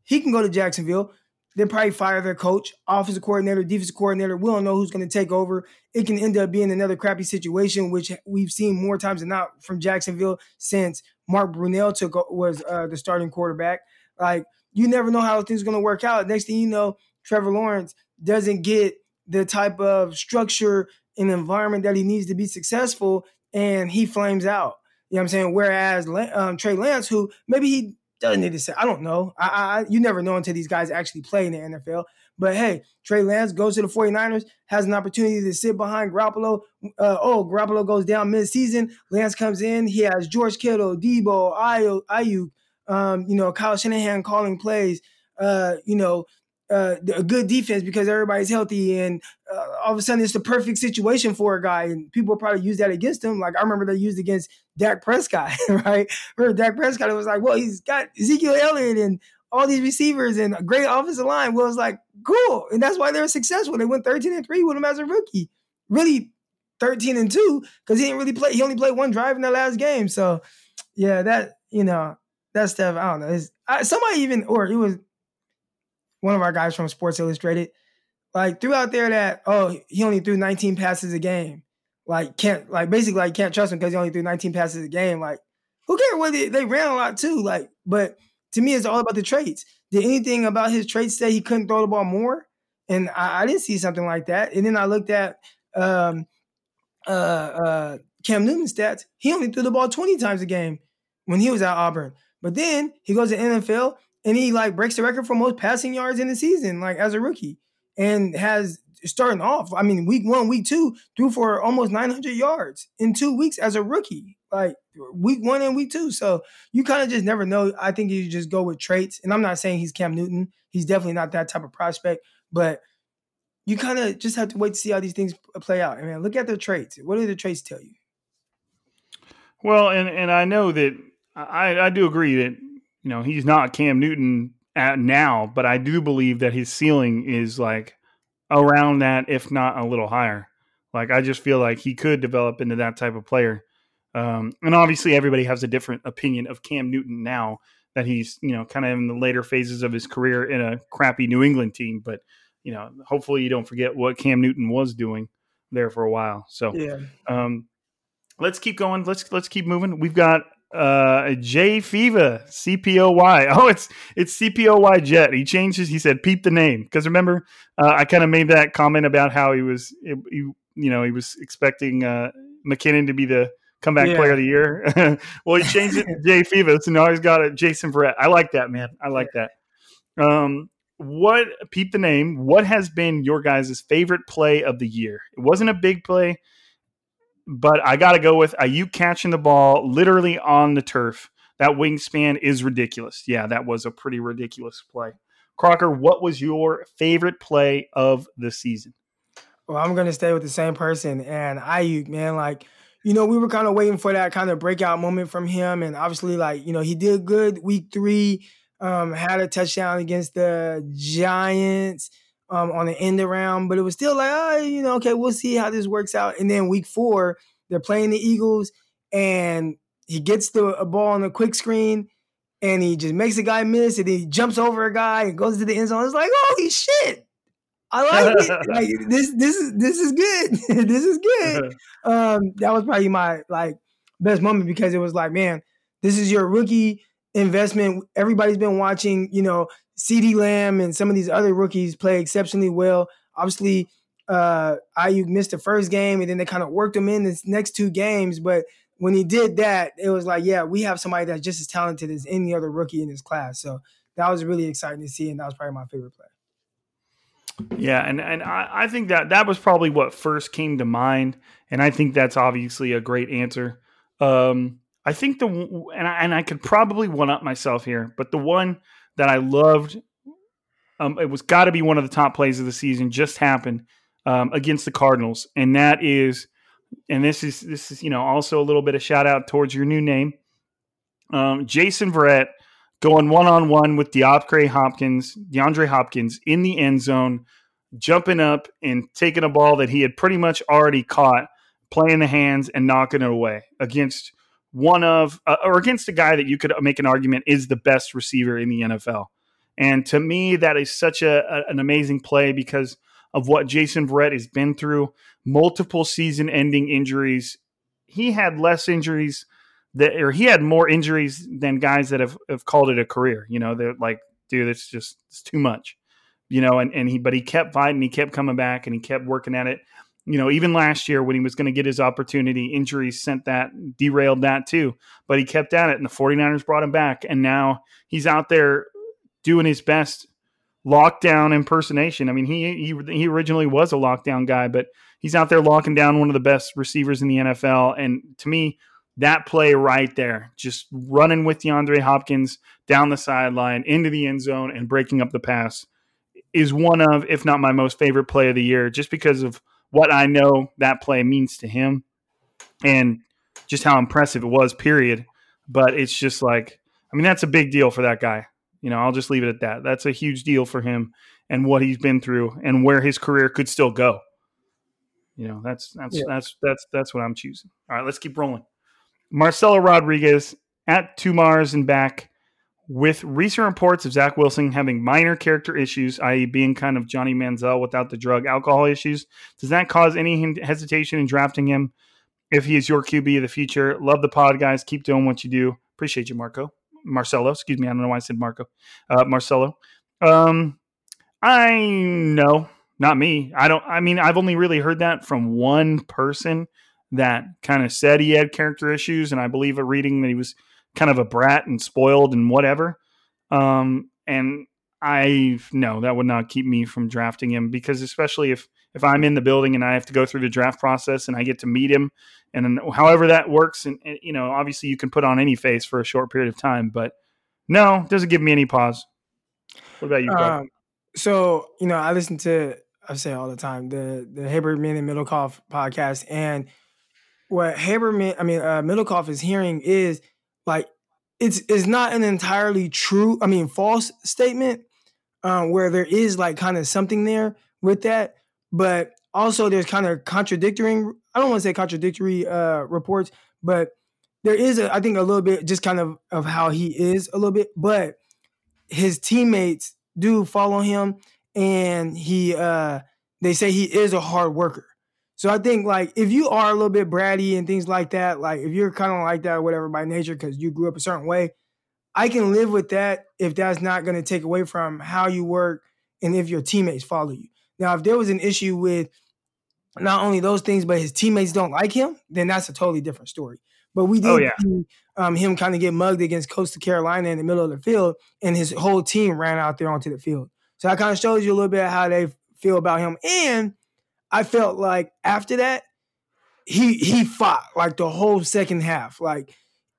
he can go to Jacksonville they probably fire their coach, offensive coordinator, defensive coordinator. We don't know who's going to take over. It can end up being another crappy situation, which we've seen more times than not from Jacksonville since Mark Brunell took was uh, the starting quarterback. Like you never know how things are going to work out. Next thing you know, Trevor Lawrence doesn't get the type of structure and environment that he needs to be successful, and he flames out. You know what I'm saying? Whereas um, Trey Lance, who maybe he doesn't need to say. I don't know. I, I you never know until these guys actually play in the NFL. But hey, Trey Lance goes to the 49ers, has an opportunity to sit behind Garoppolo. Uh, oh, Garoppolo goes down mid-season. Lance comes in. He has George Kittle, Deebo, Aiyuk, um, you know, Kyle Shanahan calling plays. Uh, you know, uh, a good defense because everybody's healthy, and uh, all of a sudden it's the perfect situation for a guy, and people probably use that against him. Like I remember they used against Dak Prescott, right? Remember Dak Prescott? It was like, well, he's got Ezekiel Elliott and all these receivers and a great offensive line. Well, like cool, and that's why they were successful. They went thirteen and three with him as a rookie. Really, thirteen and two because he didn't really play. He only played one drive in the last game. So, yeah, that you know that stuff. I don't know. It's, I, somebody even or it was one of our guys from Sports Illustrated, like threw out there that oh he only threw 19 passes a game, like can't like basically like can't trust him because he only threw 19 passes a game. Like who cares whether they, they ran a lot too? Like, but to me it's all about the traits. Did anything about his traits say he couldn't throw the ball more? And I, I didn't see something like that. And then I looked at um, uh, uh, Cam Newton's stats. He only threw the ball 20 times a game when he was at Auburn. But then he goes to NFL and he like breaks the record for most passing yards in the season, like as a rookie, and has starting off. I mean, week one, week two, threw for almost 900 yards in two weeks as a rookie, like week one and week two. So you kind of just never know. I think you just go with traits, and I'm not saying he's Cam Newton. He's definitely not that type of prospect, but you kind of just have to wait to see how these things uh, play out. I mean, look at their traits. What do the traits tell you? Well, and and I know that I I do agree that you know, he's not Cam Newton at now, but I do believe that his ceiling is like around that, if not a little higher. Like I just feel like he could develop into that type of player. Um, and obviously, everybody has a different opinion of Cam Newton now that he's you know kind of in the later phases of his career in a crappy New England team. But you know, hopefully, you don't forget what Cam Newton was doing there for a while. So yeah. Um, let's keep going. Let's let's keep moving. We've got uh J Fiva CPOY. Oh, it's it's CPOY Jet. He changes. He said, "Peep the name," because remember, uh, I kind of made that comment about how he was, he, you know, he was expecting uh, McKinnon to be the comeback yeah. player of the year. well, he changed it to Jay Fiva, so now he's got it. Jason Verrett. I like that, man. I like that. Um, what peep the name? What has been your guys' favorite play of the year? It wasn't a big play but I got to go with Aiyuk catching the ball literally on the turf. That wingspan is ridiculous. Yeah, that was a pretty ridiculous play. Crocker, what was your favorite play of the season? Well, I'm gonna stay with the same person and Aiyuk, man. Like, you know, we were kind of waiting for that kind of breakout moment from him, and obviously, like, you know, he did good week three. Um, had a touchdown against the Giants um, on the end around, but it was still like, oh, you know, okay, we'll see how this works out. And then week four, they're playing the Eagles, and he gets the a ball on the quick screen, and he just makes a guy miss, and he jumps over a guy and goes to the end zone. It's like, holy shit. I like it. Like this, this is this is good. this is good. Um, that was probably my like best moment because it was like, man, this is your rookie investment. Everybody's been watching, you know, CeeDee Lamb and some of these other rookies play exceptionally well. Obviously, uh, Aiyuk missed the first game, and then they kind of worked him in the next two games. But when he did that, it was like, yeah, we have somebody that's just as talented as any other rookie in this class. So that was really exciting to see, and that was probably my favorite play. Yeah, and and I, I think that that was probably what first came to mind, and I think that's obviously a great answer. Um, I think the and I, and I could probably one up myself here, but the one that I loved. Um, it was got to be one of the top plays of the season. Just happened um, against the Cardinals, and that is, and this is this is you know also a little bit of shout out towards your new name, um, Jason Verrett going one on one with DeAndre Hopkins, DeAndre Hopkins in the end zone, jumping up and taking a ball that he had pretty much already caught, playing the hands and knocking it away against one of uh, or against a guy that you could make an argument is the best receiver in the NFL. And to me, that is such a, a an amazing play because of what Jason Verrett has been through, multiple season ending injuries. He had less injuries that, or he had more injuries than guys that have, have called it a career. You know, they're like, dude, it's just, it's too much, you know, and, and he, but he kept fighting, he kept coming back and he kept working at it. You know, even last year when he was going to get his opportunity, injuries sent that, derailed that too. But he kept at it, and the 49ers brought him back. And now he's out there doing his best lockdown impersonation. I mean, he he he originally was a lockdown guy, but he's out there locking down one of the best receivers in the NFL. And to me, that play right there, just running with DeAndre Hopkins down the sideline into the end zone and breaking up the pass, is one of, if not my most favorite play of the year, just because of what I know that play means to him and just how impressive it was. Period. But it's just like, I mean, that's a big deal for that guy. You know, I'll just leave it at that. That's a huge deal for him and what he's been through and where his career could still go. You know, that's that's yeah. that's that's that's what I'm choosing. All right, let's keep rolling. Marcelo Rodriguez at two Mars and back with recent reports of Zach Wilson having minor character issues, i.e., being kind of Johnny Manziel without the drug alcohol issues. Does that cause any hesitation in drafting him if he is your QB of the future? Love the pod, guys. Keep doing what you do. Appreciate you, Marco. Marcelo, excuse me. I don't know why I said Marco. Uh, Marcelo. Um, I know, not me. I don't. I mean, I've only really heard that from one person that kind of said he had character issues, and I believe a reading that he was kind of a brat and spoiled and whatever. Um, and I no, that would not keep me from drafting him because especially if if I'm in the building and I have to go through the draft process and I get to meet him, and however that works, and, and you know, obviously you can put on any face for a short period of time, but no, doesn't give me any pause. What about you? Um, so you know, I listen to I say all the time the the Haberman and Middlekauff podcast, and what Haberman, I mean uh, Middlekauff is hearing is like it's it's not an entirely true, I mean false statement, um, where there is like kind of something there with that, but also there's kind of contradictory. I don't want to say contradictory uh, reports, but there is a, I think a little bit just kind of of how he is a little bit, but his teammates do follow him, and he uh, they say he is a hard worker. So I think like if you are a little bit bratty and things like that, like if you're kind of like that or whatever by nature because you grew up a certain way, I can live with that if that's not going to take away from how you work and if your teammates follow you. Now, if there was an issue with not only those things, but his teammates don't like him, then that's a totally different story. But we did oh, yeah. see um, him kind of get mugged against Coastal Carolina in the middle of the field, and his whole team ran out there onto the field. So that kind of shows you a little bit how they feel about him. And I felt like after that, he he fought like the whole second half. Like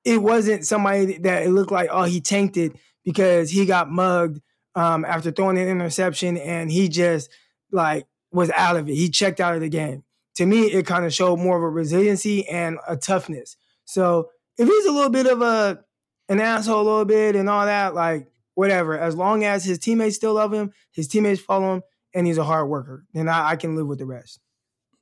it wasn't somebody that it looked like, oh, he tanked it because he got mugged um, after throwing an interception and he just like was out of it. He checked out of the game. To me, it kind of showed more of a resiliency and a toughness. So if he's a little bit of a an asshole a little bit and all that, like whatever, as long as his teammates still love him, his teammates follow him, and he's a hard worker, then I, I can live with the rest.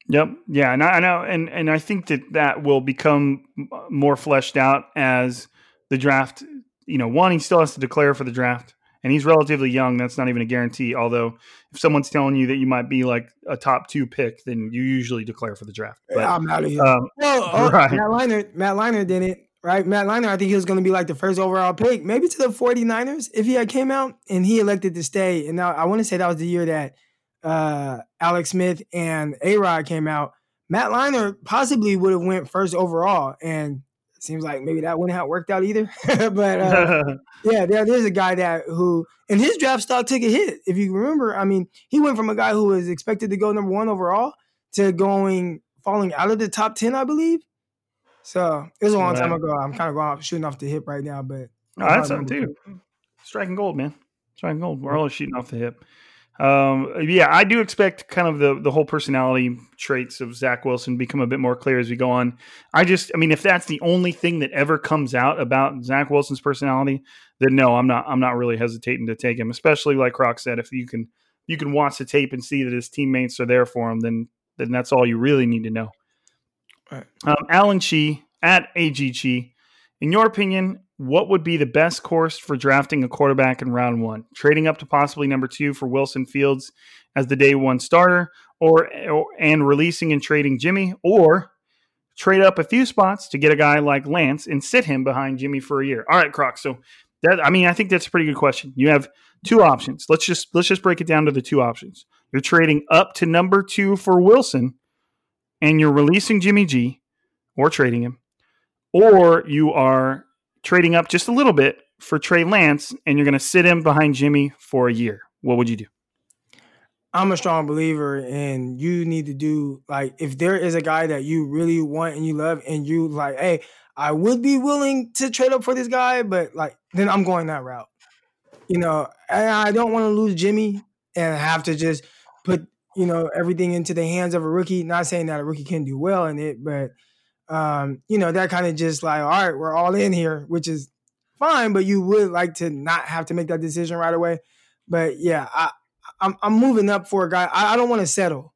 Yep. Yeah, and I, know, and and I think that that will become more fleshed out as the draft. You know, one he still has to declare for the draft, and he's relatively young. That's not even a guarantee. Although, if someone's telling you that you might be like a top two pick, then you usually declare for the draft. But, I'm out of here. Um, well, oh, right. Matt Leinart, Matt Leinart did it right? Matt Leinart, I think he was going to be like the first overall pick, maybe to the 49ers if he had came out and he elected to stay. And now I want to say that was the year that uh, Alex Smith and A Rod came out, Matt Leinart possibly would have went first overall, and it seems like maybe that wouldn't have worked out either. but uh, yeah, there, there's a guy that who and his draft stock took a hit. If you remember, I mean, he went from a guy who was expected to go number one overall to going falling out of the top ten, I believe. So it was a long right. time ago. I'm kind of going off, shooting off the hip right now, but oh, that's something too. Striking gold, man. Striking gold. We're all shooting off the hip. Um, yeah, I do expect kind of the the whole personality traits of Zach Wilson become a bit more clear as we go on. I just, I mean, if that's the only thing that ever comes out about Zach Wilson's personality, then no, I'm not. I'm not really hesitating to take him. Especially like Croc said, if you can you can watch the tape and see that his teammates are there for him, then then that's all you really need to know. Right. Um, Alan Chi at AG Chi, in your opinion, what would be the best course for drafting a quarterback in round one? Trading up to possibly number two for Wilson Fields as the day one starter, or, or and releasing and trading Jimmy, or trade up a few spots to get a guy like Lance and sit him behind Jimmy for a year. All right, Croc. So that I mean, I think that's a pretty good question. You have two options. Let's just let's just break it down to the two options. You're trading up to number two for Wilson, and you're releasing Jimmy G, or trading him, or you are trading up just a little bit for Trey Lance, and you're going to sit him behind Jimmy for a year. What would you do? I'm a strong believer and you need to do like if there is a guy that you really want and you love and you like, hey, I would be willing to trade up for this guy, but like then I'm going that route. You know, and I don't want to lose Jimmy and have to just put, you know, everything into the hands of a rookie. Not saying that a rookie can do well in it, but um, you know, that kind of just like, all right, we're all in here, which is fine, but you would like to not have to make that decision right away. But yeah, I, I'm, I'm moving up for a guy. I, I don't want to settle,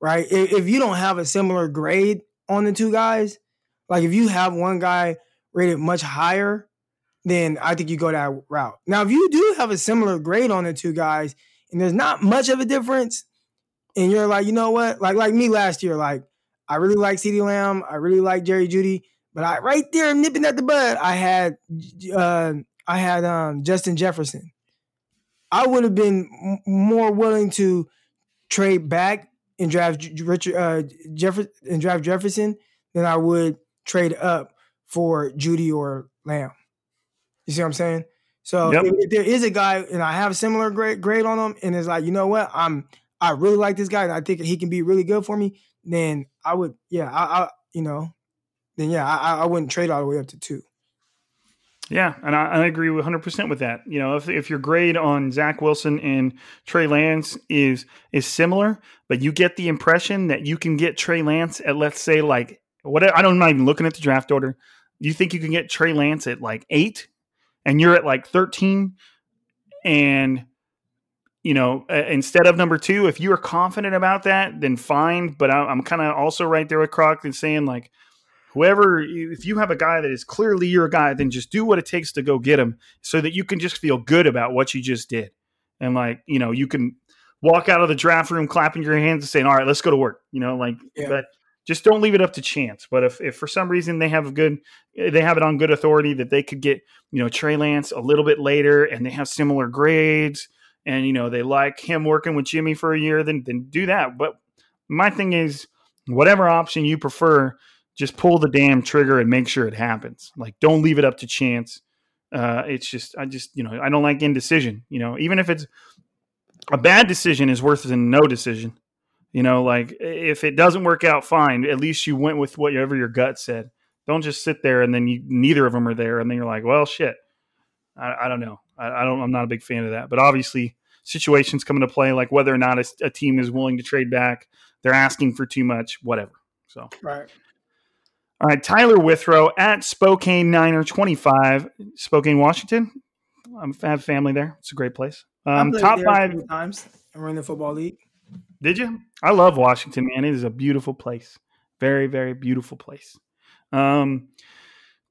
right? If, if you don't have a similar grade on the two guys, like if you have one guy rated much higher, then I think you go that route. Now, if you do have a similar grade on the two guys, and there's not much of a difference, and you're like, you know what, like like me last year, like I really like CeeDee Lamb. I really like Jerry Jeudy, But I right there nipping at the bud, I had uh, I had um, Justin Jefferson. I would have been m- more willing to trade back and draft Richard uh, Jefferson and draft Jefferson than I would trade up for Jeudy or Lamb. You see what I'm saying? So yep. if, if, there is a guy and I have a similar grade grade on him, and it's like, you know what, I'm I really like this guy and I think he can be really good for me, then I would, yeah, I, I you know, then yeah, I, I wouldn't trade all the way up to two. Yeah, and I, I agree 100% with that. You know, if, if your grade on Zach Wilson and Trey Lance is is similar, but you get the impression that you can get Trey Lance at let's say like what I don't I'm not even looking at the draft order. You think you can get Trey Lance at like eight, and you're at like 13, and you know, uh, instead of number two, if you are confident about that, then fine. But I, am kind of also right there with Croc and saying like, whoever, if you have a guy that is clearly your guy, then just do what it takes to go get him, so that you can just feel good about what you just did, and like you know, you can walk out of the draft room clapping your hands and saying, "All right, let's go to work." You know, like, yeah. but just don't leave it up to chance. But if, if for some reason they have a good, they have it on good authority that they could get, you know, Trey Lance a little bit later and they have similar grades and you know they like him working with Jimmy for a year, then then do that. But my thing is, whatever option you prefer, just pull the damn trigger and make sure it happens. Like don't leave it up to chance. Uh, it's just I just you know I don't like indecision. You know even if it's a bad decision is worse than no decision. You know like if it doesn't work out, fine. At least you went with whatever your gut said. Don't just sit there and then you, neither of them are there, and then you're like, well, shit. I, I don't know. I, I, don't. I'm not a big fan of that. But obviously, situations come into play, like whether or not a, a, team is willing to trade back, they're asking for too much, whatever. So right. All right, Tyler Withrow at Spokane Niner 25, Spokane, Washington. I have family there. It's a great place. Um, top five times. I'm in the football league. Did you? I love Washington, man. It is a beautiful place. Very, very beautiful place. Um,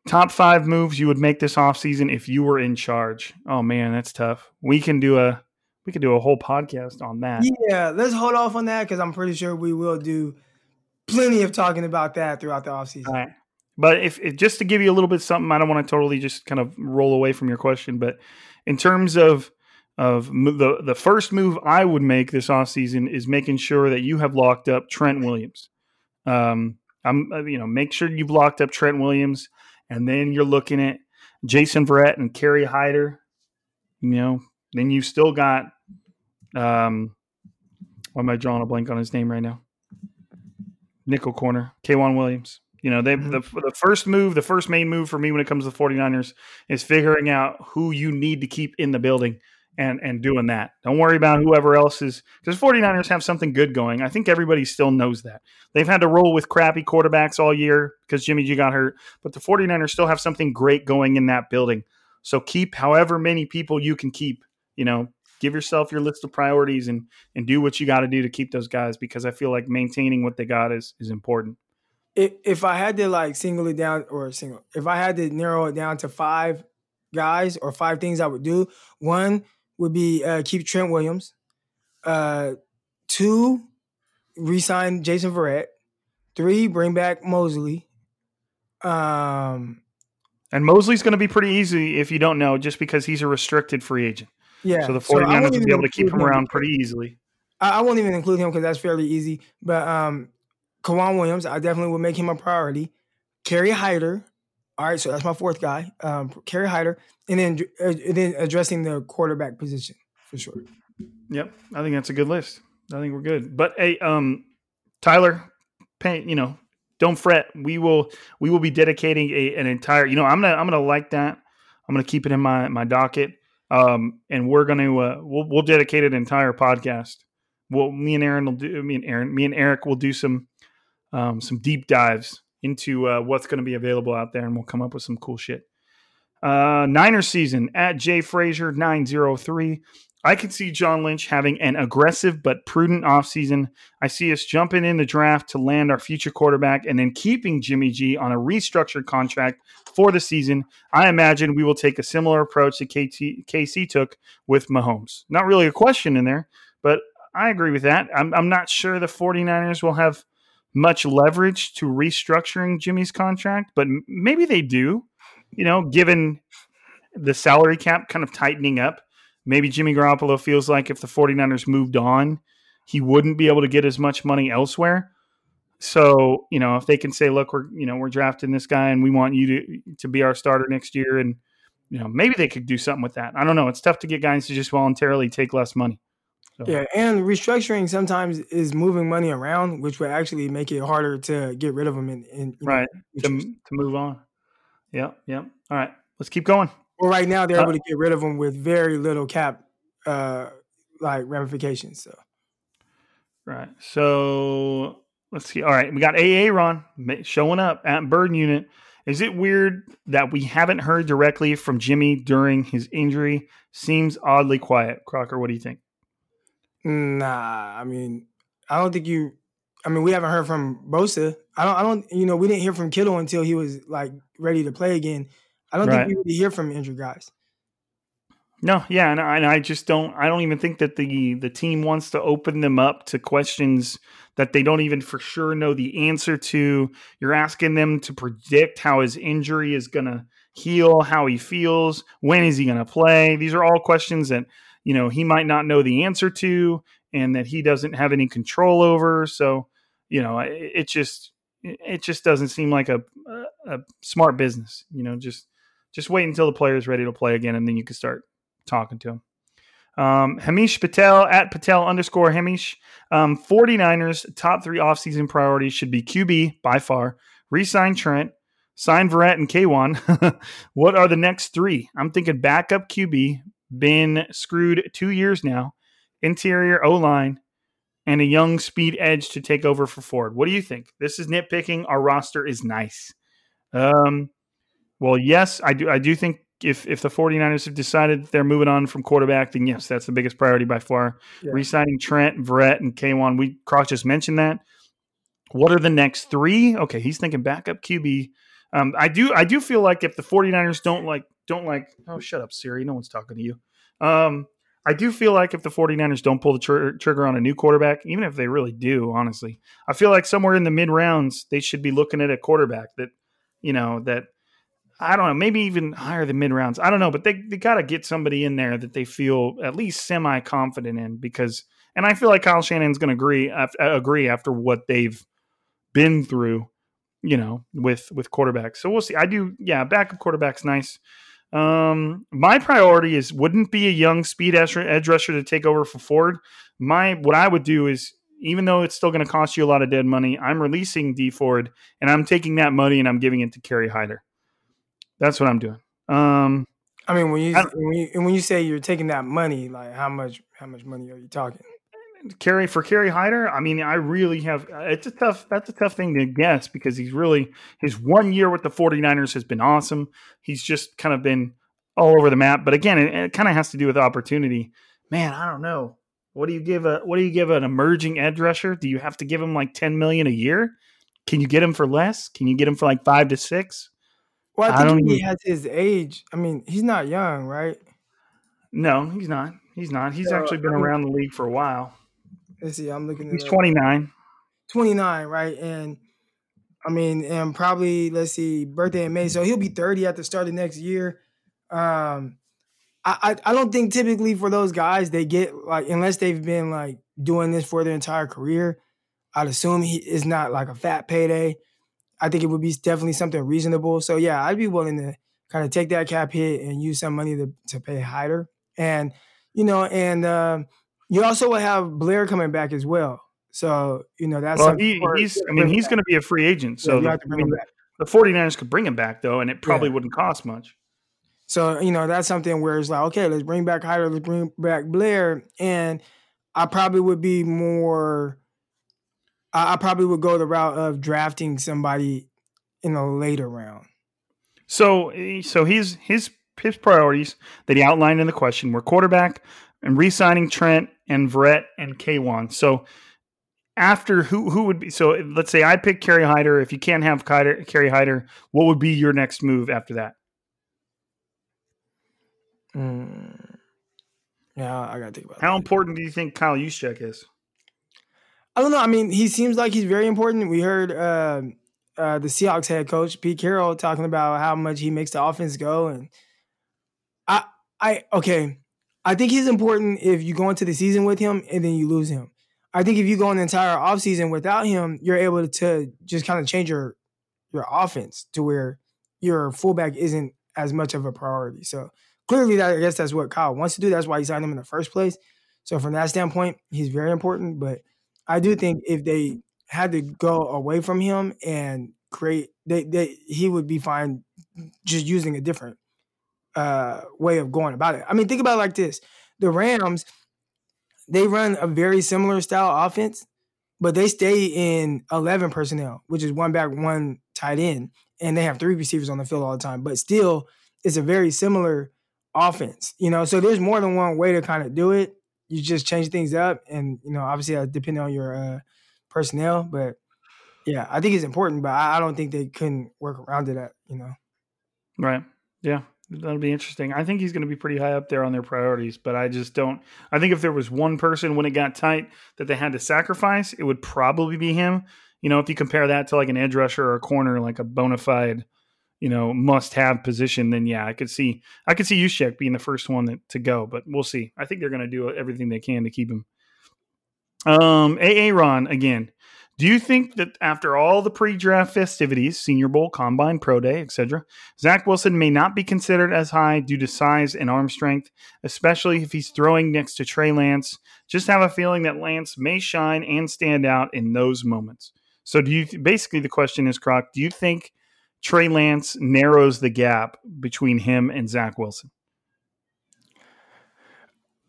top five moves you would make this offseason if you were in charge. Oh man, that's tough. We can do a we could do a whole podcast on that. Yeah, let's hold off on that because I'm pretty sure we will do plenty of talking about that throughout the offseason. All right. But if, if just to give you a little bit something, I don't want to totally just kind of roll away from your question, but in terms of of the the first move I would make this offseason is making sure that you have locked up Trent Williams. Um, I'm uh, you know make sure you've locked up Trent Williams and then you're looking at Jason Verrett and Kerry Hyder. You know, then you've still got um, why am I drawing a blank on his name right now? Nickel corner, K'Waun Williams. You know, they mm-hmm. the, the first move, the first main move for me when it comes to the 49ers is figuring out who you need to keep in the building and and doing that. Don't worry about whoever else is because 49ers have something good going. I think everybody still knows that. They've had to roll with crappy quarterbacks all year because Jimmy G got hurt, but the 49ers still have something great going in that building. So keep however many people you can keep, you know, give yourself your list of priorities and and do what you got to do to keep those guys because I feel like maintaining what they got is is important. if, if I had to like single it down or single, if I had to narrow it down to five guys or five things I would do, one would be uh, keep Trent Williams. Uh, two, resign Jason Verrett. Three, bring back Mosley. Um, And Mosley's going to be pretty easy if you don't know, just because he's a restricted free agent. yeah. So the I 49ers won't will be able to keep include him around pretty easily. I, I won't even include him because that's fairly easy. But um, K'Waun Williams, I definitely would make him a priority. Kerry Hyder. All right, so that's my fourth guy. Um, Kerry Hyder, and then uh, and then addressing the quarterback position for sure. Yep, I think that's a good list. I think we're good. But hey, um, Tyler, pay, you know, don't fret. We will we will be dedicating a, an entire. You know, I'm gonna I'm gonna like that. I'm gonna keep it in my my docket. Um, and we're gonna uh, we'll we'll dedicate an entire podcast. Well, me and Aaron will do. Me and Aaron, me and Eric will do some um, some deep dives into uh, what's going to be available out there, and we'll come up with some cool shit. Uh, Niners season at Jay Frazier nine zero three. I could see John Lynch having an aggressive but prudent offseason. I see us jumping in the draft to land our future quarterback and then keeping Jimmy G on a restructured contract for the season. I imagine we will take a similar approach that KT, KC took with Mahomes. Not really a question in there, but I agree with that. I'm, I'm not sure the 49ers will have much leverage to restructuring Jimmy's contract, but maybe they do, you know, given the salary cap kind of tightening up maybe Jimmy Garoppolo feels like if the 49ers moved on, he wouldn't be able to get as much money elsewhere. So, you know, if they can say, look, we're, you know, we're drafting this guy and we want you to, to be our starter next year. And, you know, maybe they could do something with that. I don't know. It's tough to get guys to just voluntarily take less money. So, Yeah, and restructuring sometimes is moving money around, which would actually make it harder to get rid of them. In you know, right. To, to move on. Yep. Yep. All right. Let's keep going. Well, right now they're Uh, able to get rid of them with very little cap, uh, like ramifications. So Right. So let's see. All right. We got AA Ron showing up at Bird Unit. Is it weird that we haven't heard directly from Jimmy during his injury? Seems oddly quiet. Crocker, what do you think? Nah, I mean, I don't think you. I mean, we haven't heard from Bosa. I don't. I don't. You know, we didn't hear from Kittle until he was like ready to play again. I don't Right. think we really hear from injured guys. No, yeah, and I, and I just don't. I don't even think that the the team wants to open them up to questions that they don't even for sure know the answer to. You're asking them to predict how his injury is going to heal, how he feels, when is he going to play. These are all questions that you know he might not know the answer to, and that he doesn't have any control over. So, you know, it, it just it just doesn't seem like a, a smart business. You know, just just wait until the player is ready to play again, and then you can start talking to him. Um, Hamish Patel at Patel underscore Hamish. Um, 49ers top three offseason priorities should be QB by far, re-sign Trent, sign Verrett and K'Waun. what are the next three? I'm thinking backup QB, been screwed two years now, interior O line, and a young speed edge to take over for Ford. What do you think? This is nitpicking. Our roster is nice. Um, well, yes, I do. I do think if if the 49ers have decided they're moving on from quarterback, then yes, that's the biggest priority by far. Yeah. Resigning Trent, Verrett, and K'Waun. We Croc just mentioned that. What are the next three? Okay, he's thinking backup QB. Um, I do I do feel like if the 49ers don't like don't like oh shut up Siri, no one's talking to you. Um, I do feel like if the 49ers don't pull the tr- trigger on a new quarterback, even if they really do, honestly, I feel like somewhere in the mid rounds they should be looking at a quarterback that you know that I don't know, maybe even higher than mid rounds. I don't know, but they, they got to get somebody in there that they feel at least semi confident in because, and I feel like Kyle Shanahan's going to agree after, agree after what they've been through, you know, with with quarterbacks. So we'll see. I do, yeah, backup quarterback's nice. Um, my priority is wouldn't be a young speed edge rusher to take over for Ford. My what I would do is even though it's still going to cost you a lot of dead money, I'm releasing Dee Ford and I'm taking that money and I'm giving it to Kerry Hyder. That's what I'm doing. Um, I mean, when you, I- when you and when you say you're taking that money, like how much how much money are you talking? Kerry for Kerry Hyder. I mean, I really have. It's a tough. That's a tough thing to guess because he's really his one year with the 49ers has been awesome. He's just kind of been all over the map. But again, it, it kind of has to do with opportunity. Man, I don't know. What do you give a What do you give an emerging edge rusher? Do you have to give him like 10 million a year? Can you get him for less? Can you get him for like five to six? Well, I I don't he even- has his age. I mean, he's not young, right? No, he's not. He's not. He's So, actually been I mean- around the league for a while. Let's see. I'm looking. He's 29. 29, right? And I mean, and probably let's see, birthday in May, so he'll be 30 at the start of next year. Um, I, I I don't think typically for those guys they get like unless they've been like doing this for their entire career. I'd assume he is not like a fat payday. I think it would be definitely something reasonable. So yeah, I'd be willing to kind of take that cap hit and use some money to to pay Hyder. And you know, and um, you also will have Blair coming back as well. So you know that's Well, he, he's. I mean, he's going to be a free agent, so you the, I mean, the 49ers could bring him back though, and it probably Yeah. wouldn't cost much. So, you know, that's something where it's like, okay, let's bring back Hyder, let's bring back Blair. And I probably would be more, I, I probably would go the route of drafting somebody in a later round. So, eh, so his his his priorities that he outlined in the question were quarterback and re-signing Trent and Verrett and K'Waun. So, after who who would be? So, let's say I pick Kerry Hyder. If you can't have Hyder, Kerry Hyder, what would be your next move after that? Mm. Yeah, I got to think about How that. important do you think Kyle Juszczyk is? I don't know. I mean, he seems like he's very important. We heard uh, uh, the Seahawks head coach Pete Carroll talking about how much he makes the offense go, and I, I okay, I think he's important if you go into the season with him and then you lose him. I think if you go an entire offseason without him, you're able to just kind of change your your offense to where your fullback isn't as much of a priority. So clearly, that, I guess that's what Kyle wants to do. That's why he signed him in the first place. So from that standpoint, he's very important. But I do think if they had to go away from him and create, they, they he would be fine just using a different uh, way of going about it. I mean, think about it like this: the Rams, they run a very similar style offense, but they stay in eleven personnel, which is one back, one tight end, and they have three receivers on the field all the time. But still, it's a very similar offense, you know. So there's more than one way to kind of do it. You just change things up, and you know, obviously, uh, depending on your uh, personnel. But yeah, I think it's important, but I, I don't think they couldn't work around it. At you know, Right. Yeah. That'll be interesting. I think he's going to be pretty high up there on their priorities, but I just don't. I think if there was one person when it got tight that they had to sacrifice, it would probably be him. You know, if you compare that to like an edge rusher or a corner, like a bona fide, you know, must have position, then yeah, I could see I could see Juszczyk being the first one that, to go, but we'll see. I think they're going to do everything they can to keep him. Um, Aaron again. Do you think that after all the pre-draft festivities, Senior Bowl, Combine, Pro Day, etc., Zach Wilson may not be considered as high due to size and arm strength, especially if he's throwing next to Trey Lance? Just have a feeling that Lance may shine and stand out in those moments. So, do you basically the question is, Croc? Do you think Trey Lance narrows the gap between him and Zach Wilson?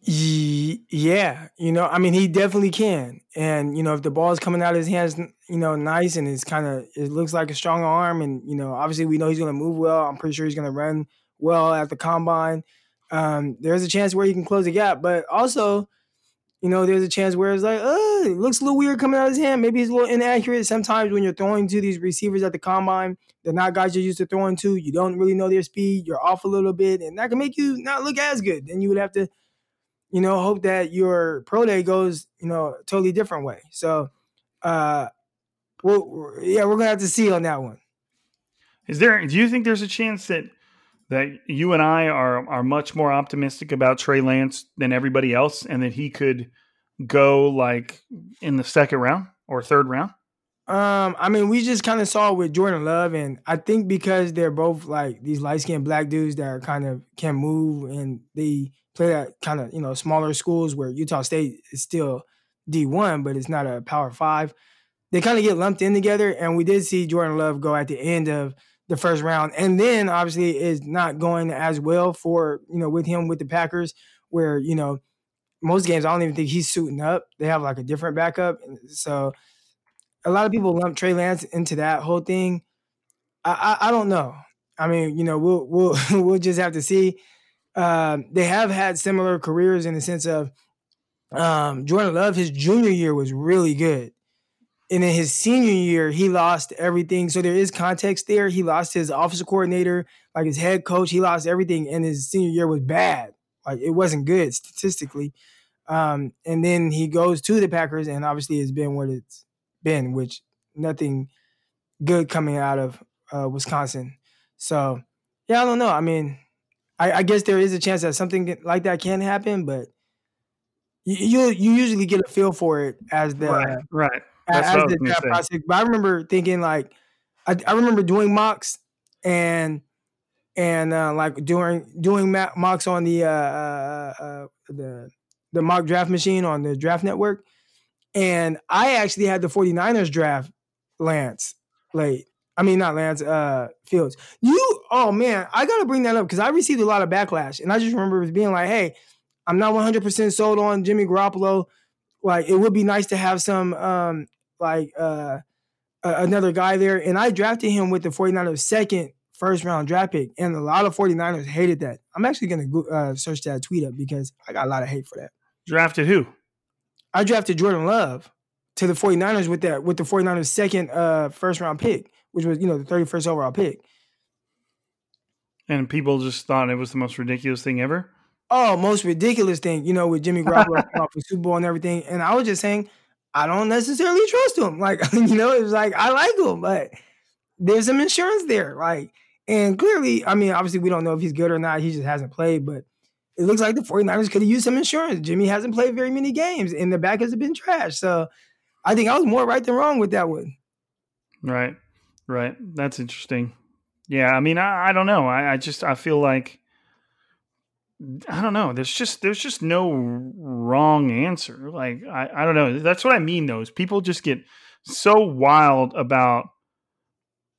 Ye- Yeah, you know, I mean, he definitely can. And you know, if the ball's coming out of his hands, you know, nice, and it's kind of it looks like a strong arm, and you know, obviously we know he's going to move well. I'm pretty sure he's going to run well at the combine. Um, there's a chance where he can close the gap, but also, you know, there's a chance where it's like, oh, it looks a little weird coming out of his hand. Maybe he's a little inaccurate. Sometimes when you're throwing to these receivers at the combine, they're not guys you're used to throwing to. You don't really know their speed. You're off a little bit, and that can make you not look as good. Then you would have to you know, hope that your pro day goes, you know, totally different way. So, uh, well, yeah, we're gonna have to see on that one. Is there? Do you think there's a chance that that you and I are are much more optimistic about Trey Lance than everybody else, and that he could go like in the second round or third round? Um, I mean, we just kind of saw with Jordan Love, and I think because they're both like these light skinned black dudes that are kind of can move and they play at kind of you know smaller schools where Utah State is still D one, but it's not a Power Five. They kind of get lumped in together, and we did see Jordan Love go at the end of the first round, and then obviously is not going as well for you know with him with the Packers, where you know most games I don't even think he's suiting up. They have like a different backup, so a lot of people lump Trey Lance into that whole thing. I, I, I don't know. I mean, you know, we'll we'll we'll just have to see. Um, they have had similar careers in the sense of um, Jordan Love. His junior year was really good, and in his senior year, he lost everything. So there is context there. He lost his offensive coordinator, like his head coach. He lost everything, and his senior year was bad. Like it wasn't good statistically. Um, and then he goes to the Packers, and obviously it's been what it's been, which nothing good coming out of uh, Wisconsin. So yeah, I don't know. I mean, I, I, guess there is a chance that something like that can happen, but you you, you usually get a feel for it as the right, right. That's as the draft process. But I remember thinking like I, I remember doing mocks and and uh, like doing doing mocks on the uh, uh, uh, the the mock draft machine on the draft network. And I actually had the 49ers draft Lance late. I mean, not Lance uh, Fields. You, oh man, I got to bring that up because I received a lot of backlash. And I just remember it being like, hey, I'm not 100% sold on Jimmy Garoppolo. Like, it would be nice to have some, um, like, uh, another guy there. And I drafted him with the 49ers second first round draft pick. And a lot of 49ers hated that. I'm actually to uh, search that tweet up because I got a lot of hate for that. Drafted who? I drafted Jordan Love to the 49ers with that with the 49ers second uh first round pick, which was, you know, the 31st overall pick. And people just thought it was the most ridiculous thing ever? Oh, most ridiculous thing, you know, with Jimmy Garoppolo the Super Bowl and everything. And I was just saying, I don't necessarily trust him. Like, you know, it was like I like him, but there's some insurance there. Like, and clearly, I mean, obviously we don't know if he's good or not. He just hasn't played, but it looks like the 49ers could have used some insurance. Jimmy hasn't played very many games, and the back has been trash. So I think I was more right than wrong with that one. Right, right. That's interesting. Yeah, I mean, I, I don't know. I, I just I feel like I don't know. There's just there's just no wrong answer. Like I, I don't know. That's what I mean though. Is people just get so wild about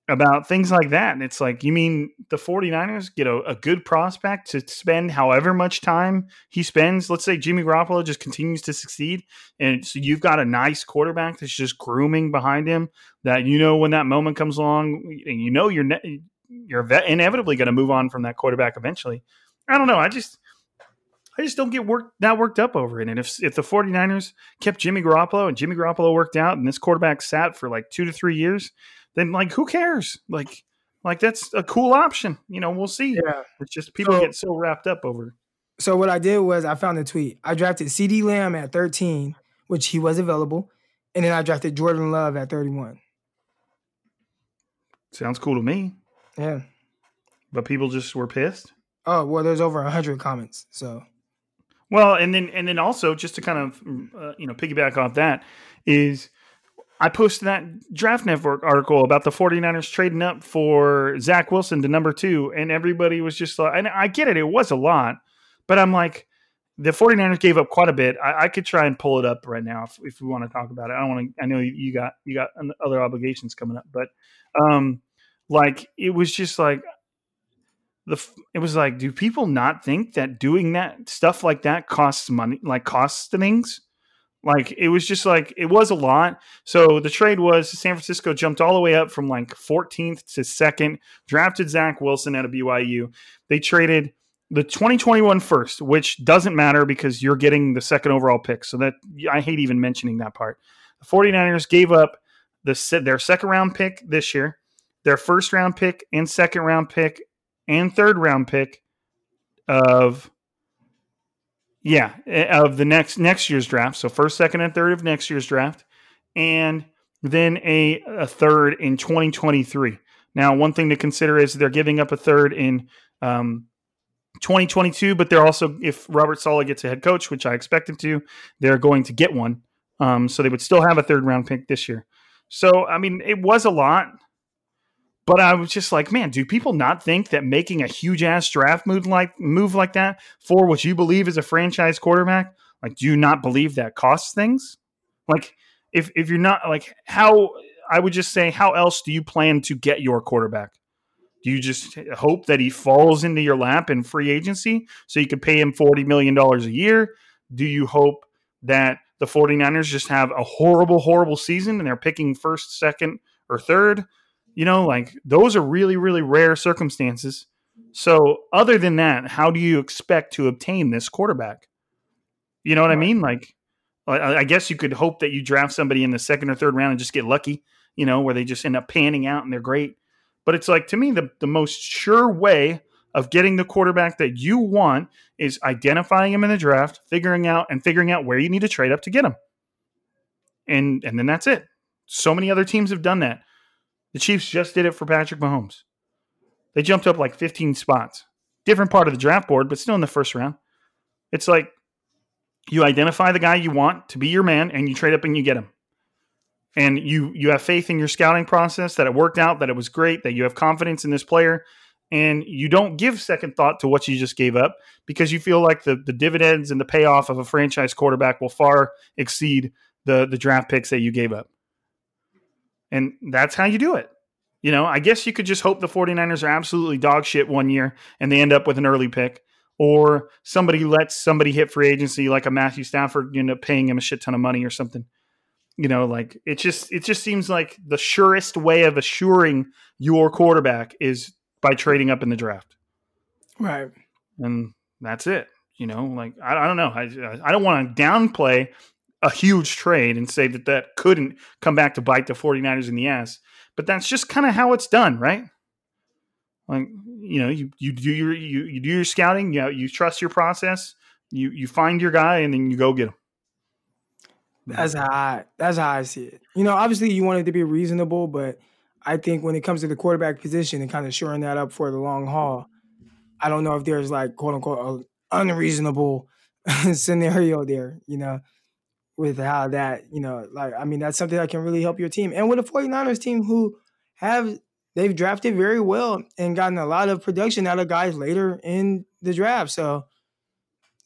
about things like that. And it's like, you mean the 49ers get a, a, good prospect to spend however much time he spends? Let's say Jimmy Garoppolo just continues to succeed. And so you've got a nice quarterback that's just grooming behind him that you know when that moment comes along, and you know you're, ne- you're inevitably going to move on from that quarterback eventually. I don't know. I just. I just don't get worked that worked up over it. And if if the 49ers kept Jimmy Garoppolo and Jimmy Garoppolo worked out and this quarterback sat for like two to three years, then like who cares? Like like that's a cool option. You know, we'll see. Yeah. It's just people so, get so wrapped up over. So what I did was I found a tweet. I drafted CeeDee Lamb at 13, which he was available, and then I drafted Jordan Love at 31. Sounds cool to me. Yeah. But people just were pissed. Oh well, there's over a hundred comments. So. Well, and then and then also just to kind of uh, you know piggyback off that is I posted that Draft Network article about the 49ers trading up for Zach Wilson to number two, and everybody was just like, and I get it, it was a lot, but I'm like, the 49ers gave up quite a bit. I, I could try and pull it up right now if, if we want to talk about it. I don't want to, I know you got, you got other obligations coming up, but, um, like, it was just like, the, it was like, do people not think that doing that stuff like that costs money, like costs things? Like it was just like it was a lot. So the trade was San Francisco jumped all the way up from like 14th to second, drafted Zach Wilson out of BYU. They traded the 2021 first, which doesn't matter because you're getting the second overall pick. So that I hate even mentioning that part. The 49ers gave up the their second round pick this year, their first round pick and second round pick and third round pick of yeah, eh, of the next next year's draft. So first, second, and third of next year's draft, and then a, a third in 2023. Now, one thing to consider is they're giving up a third in um, 2022, but they're also, if Robert Saleh gets a head coach, which I expect him to, they're going to get one. Um, so they would still have a third round pick this year. So, I mean, it was a lot. But I was just like, man, do people not think that making a huge ass draft move like move like that for what you believe is a franchise quarterback, like, do you not believe that costs things? Like, if if you're not like how I would just say, how else do you plan to get your quarterback? Do you just hope that he falls into your lap in free agency so you could pay him $40 million a year? Do you hope that the 49ers just have a horrible, horrible season and they're picking first, second, or third? You know, like those are really, really rare circumstances. So, other than that, how do you expect to obtain this quarterback? You know what right. I mean? Like, I, I guess you could hope that you draft somebody in the second or third round and just get lucky, you know, where they just end up panning out and they're great. But it's like to me the the most sure way of getting the quarterback that you want is identifying him in the draft, figuring out and figuring out where you need to trade up to get him. And and then that's it. So many other teams have done that. The Chiefs just did it for Patrick Mahomes. They jumped up like 15 spots. Different part of the draft board, but still in the first round. It's like you identify the guy you want to be your man and you trade up and you get him. And you you have faith in your scouting process that it worked out, that it was great, that you have confidence in this player and you don't give second thought to what you just gave up because you feel like the, the dividends and the payoff of a franchise quarterback will far exceed the the draft picks that you gave up. And that's how you do it. You know, I guess you could just hope the 49ers are absolutely dog shit one year and they end up with an early pick. Or somebody lets somebody hit free agency like a Matthew Stafford, you end up paying him a shit ton of money or something. You know, like it just it just seems like the surest way of assuring your quarterback is by trading up in the draft. Right. And that's it. You know, like I, I don't know. I I don't want to downplay a huge trade and say that that couldn't come back to bite the 49ers in the ass, but that's just kind of how it's done, right? Like, you know, you, you do your you, you do your scouting, you you trust your process, you you find your guy and then you go get him. That's how I that's how I see it. You know, obviously you want it to be reasonable, but I think when it comes to the quarterback position and kind of shoring that up for the long haul, I don't know if there's like quote unquote unreasonable scenario there, you know, with how that, you know, like I mean that's something that can really help your team. And with the 49ers team who have they've drafted very well and gotten a lot of production out of guys later in the draft. So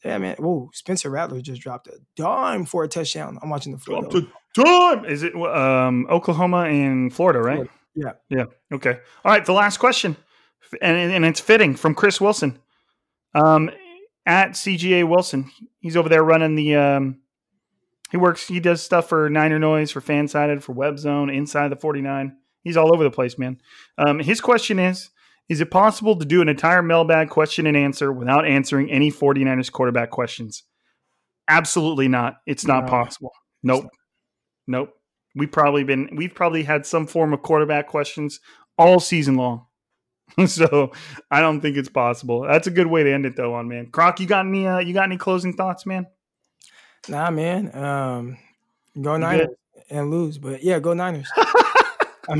yeah, man. Whoa, Spencer Rattler just dropped a dime for a touchdown. I'm watching the Florida. Dropped a dime. Is it um, Oklahoma and Florida, right? Florida. Yeah. Yeah. Okay. All right. The last question, and, and it's fitting from Chris Wilson, um, at CGA Wilson. He's over there running the. Um, he works. He does stuff for Niner Noise, for Fansided, for Web Zone, Inside the Forty Nine. He's all over the place, man. Um, his question is: Is it possible to do an entire mailbag question and answer without answering any 49ers quarterback questions? Absolutely not. It's not no. possible. Nope. Nope We've probably been we've probably had some form of quarterback questions all season long. so I don't think it's possible. That's a good way to end it though, on man. Croc, you got any uh, you got any closing thoughts, man? Nah, man. Um, go Niners and lose, but yeah, go Niners. I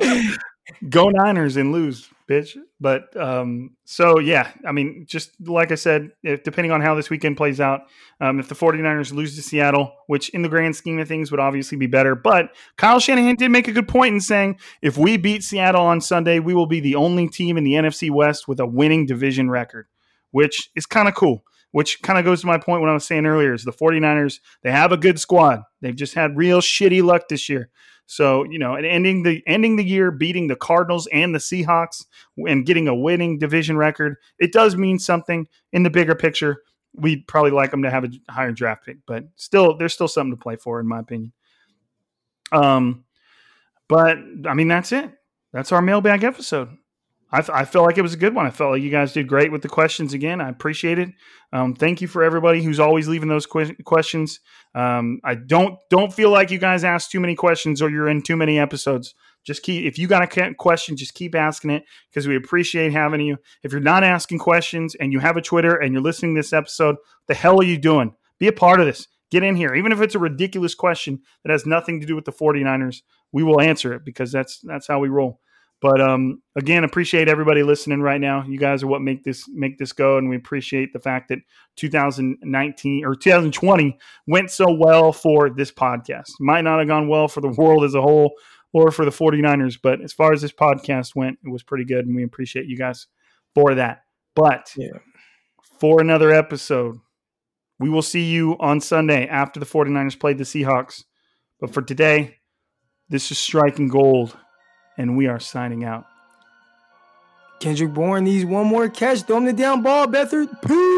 mean, go Niners and lose, bitch. But um, so yeah, I mean, just like I said, if, depending on how this weekend plays out, um, if the 49ers lose to Seattle, which in the grand scheme of things would obviously be better, but Kyle Shanahan did make a good point in saying if we beat Seattle on Sunday, we will be the only team in the NFC West with a winning division record, which is kind of cool. Which kind of goes to my point when I was saying earlier is the 49ers, they have a good squad. They've just had real shitty luck this year. So you know, and ending the ending the year beating the Cardinals and the Seahawks and getting a winning division record, it does mean something in the bigger picture. We'd probably like them to have a higher draft pick, but still, there's still something to play for, in my opinion. Um, but I mean, that's it. That's our mailbag episode. I, I felt like it was a good one. I felt like you guys did great with the questions again. I appreciate it. Um, thank you for everybody who's always leaving those que- questions. Um, I don't don't feel like you guys ask too many questions or you're in too many episodes. Just keep if you got a question, just keep asking it because we appreciate having you. If you're not asking questions and you have a Twitter and you're listening to this episode, the hell are you doing? Be a part of this. Get in here. Even if it's a ridiculous question that has nothing to do with the 49ers, we will answer it because that's that's how we roll. But um, again, appreciate everybody listening right now. You guys are what make this make this go, and we appreciate the fact that 2019 or 2020 went so well for this podcast. Might not have gone well for the world as a whole or for the 49ers, but as far as this podcast went, it was pretty good, and we appreciate you guys for that. But yeah. for another episode, we will see you on Sunday after the 49ers played the Seahawks. But for today, this is striking gold and we are signing out. Kendrick Bourne needs one more catch. Throw him the down ball, Beathard. Peace.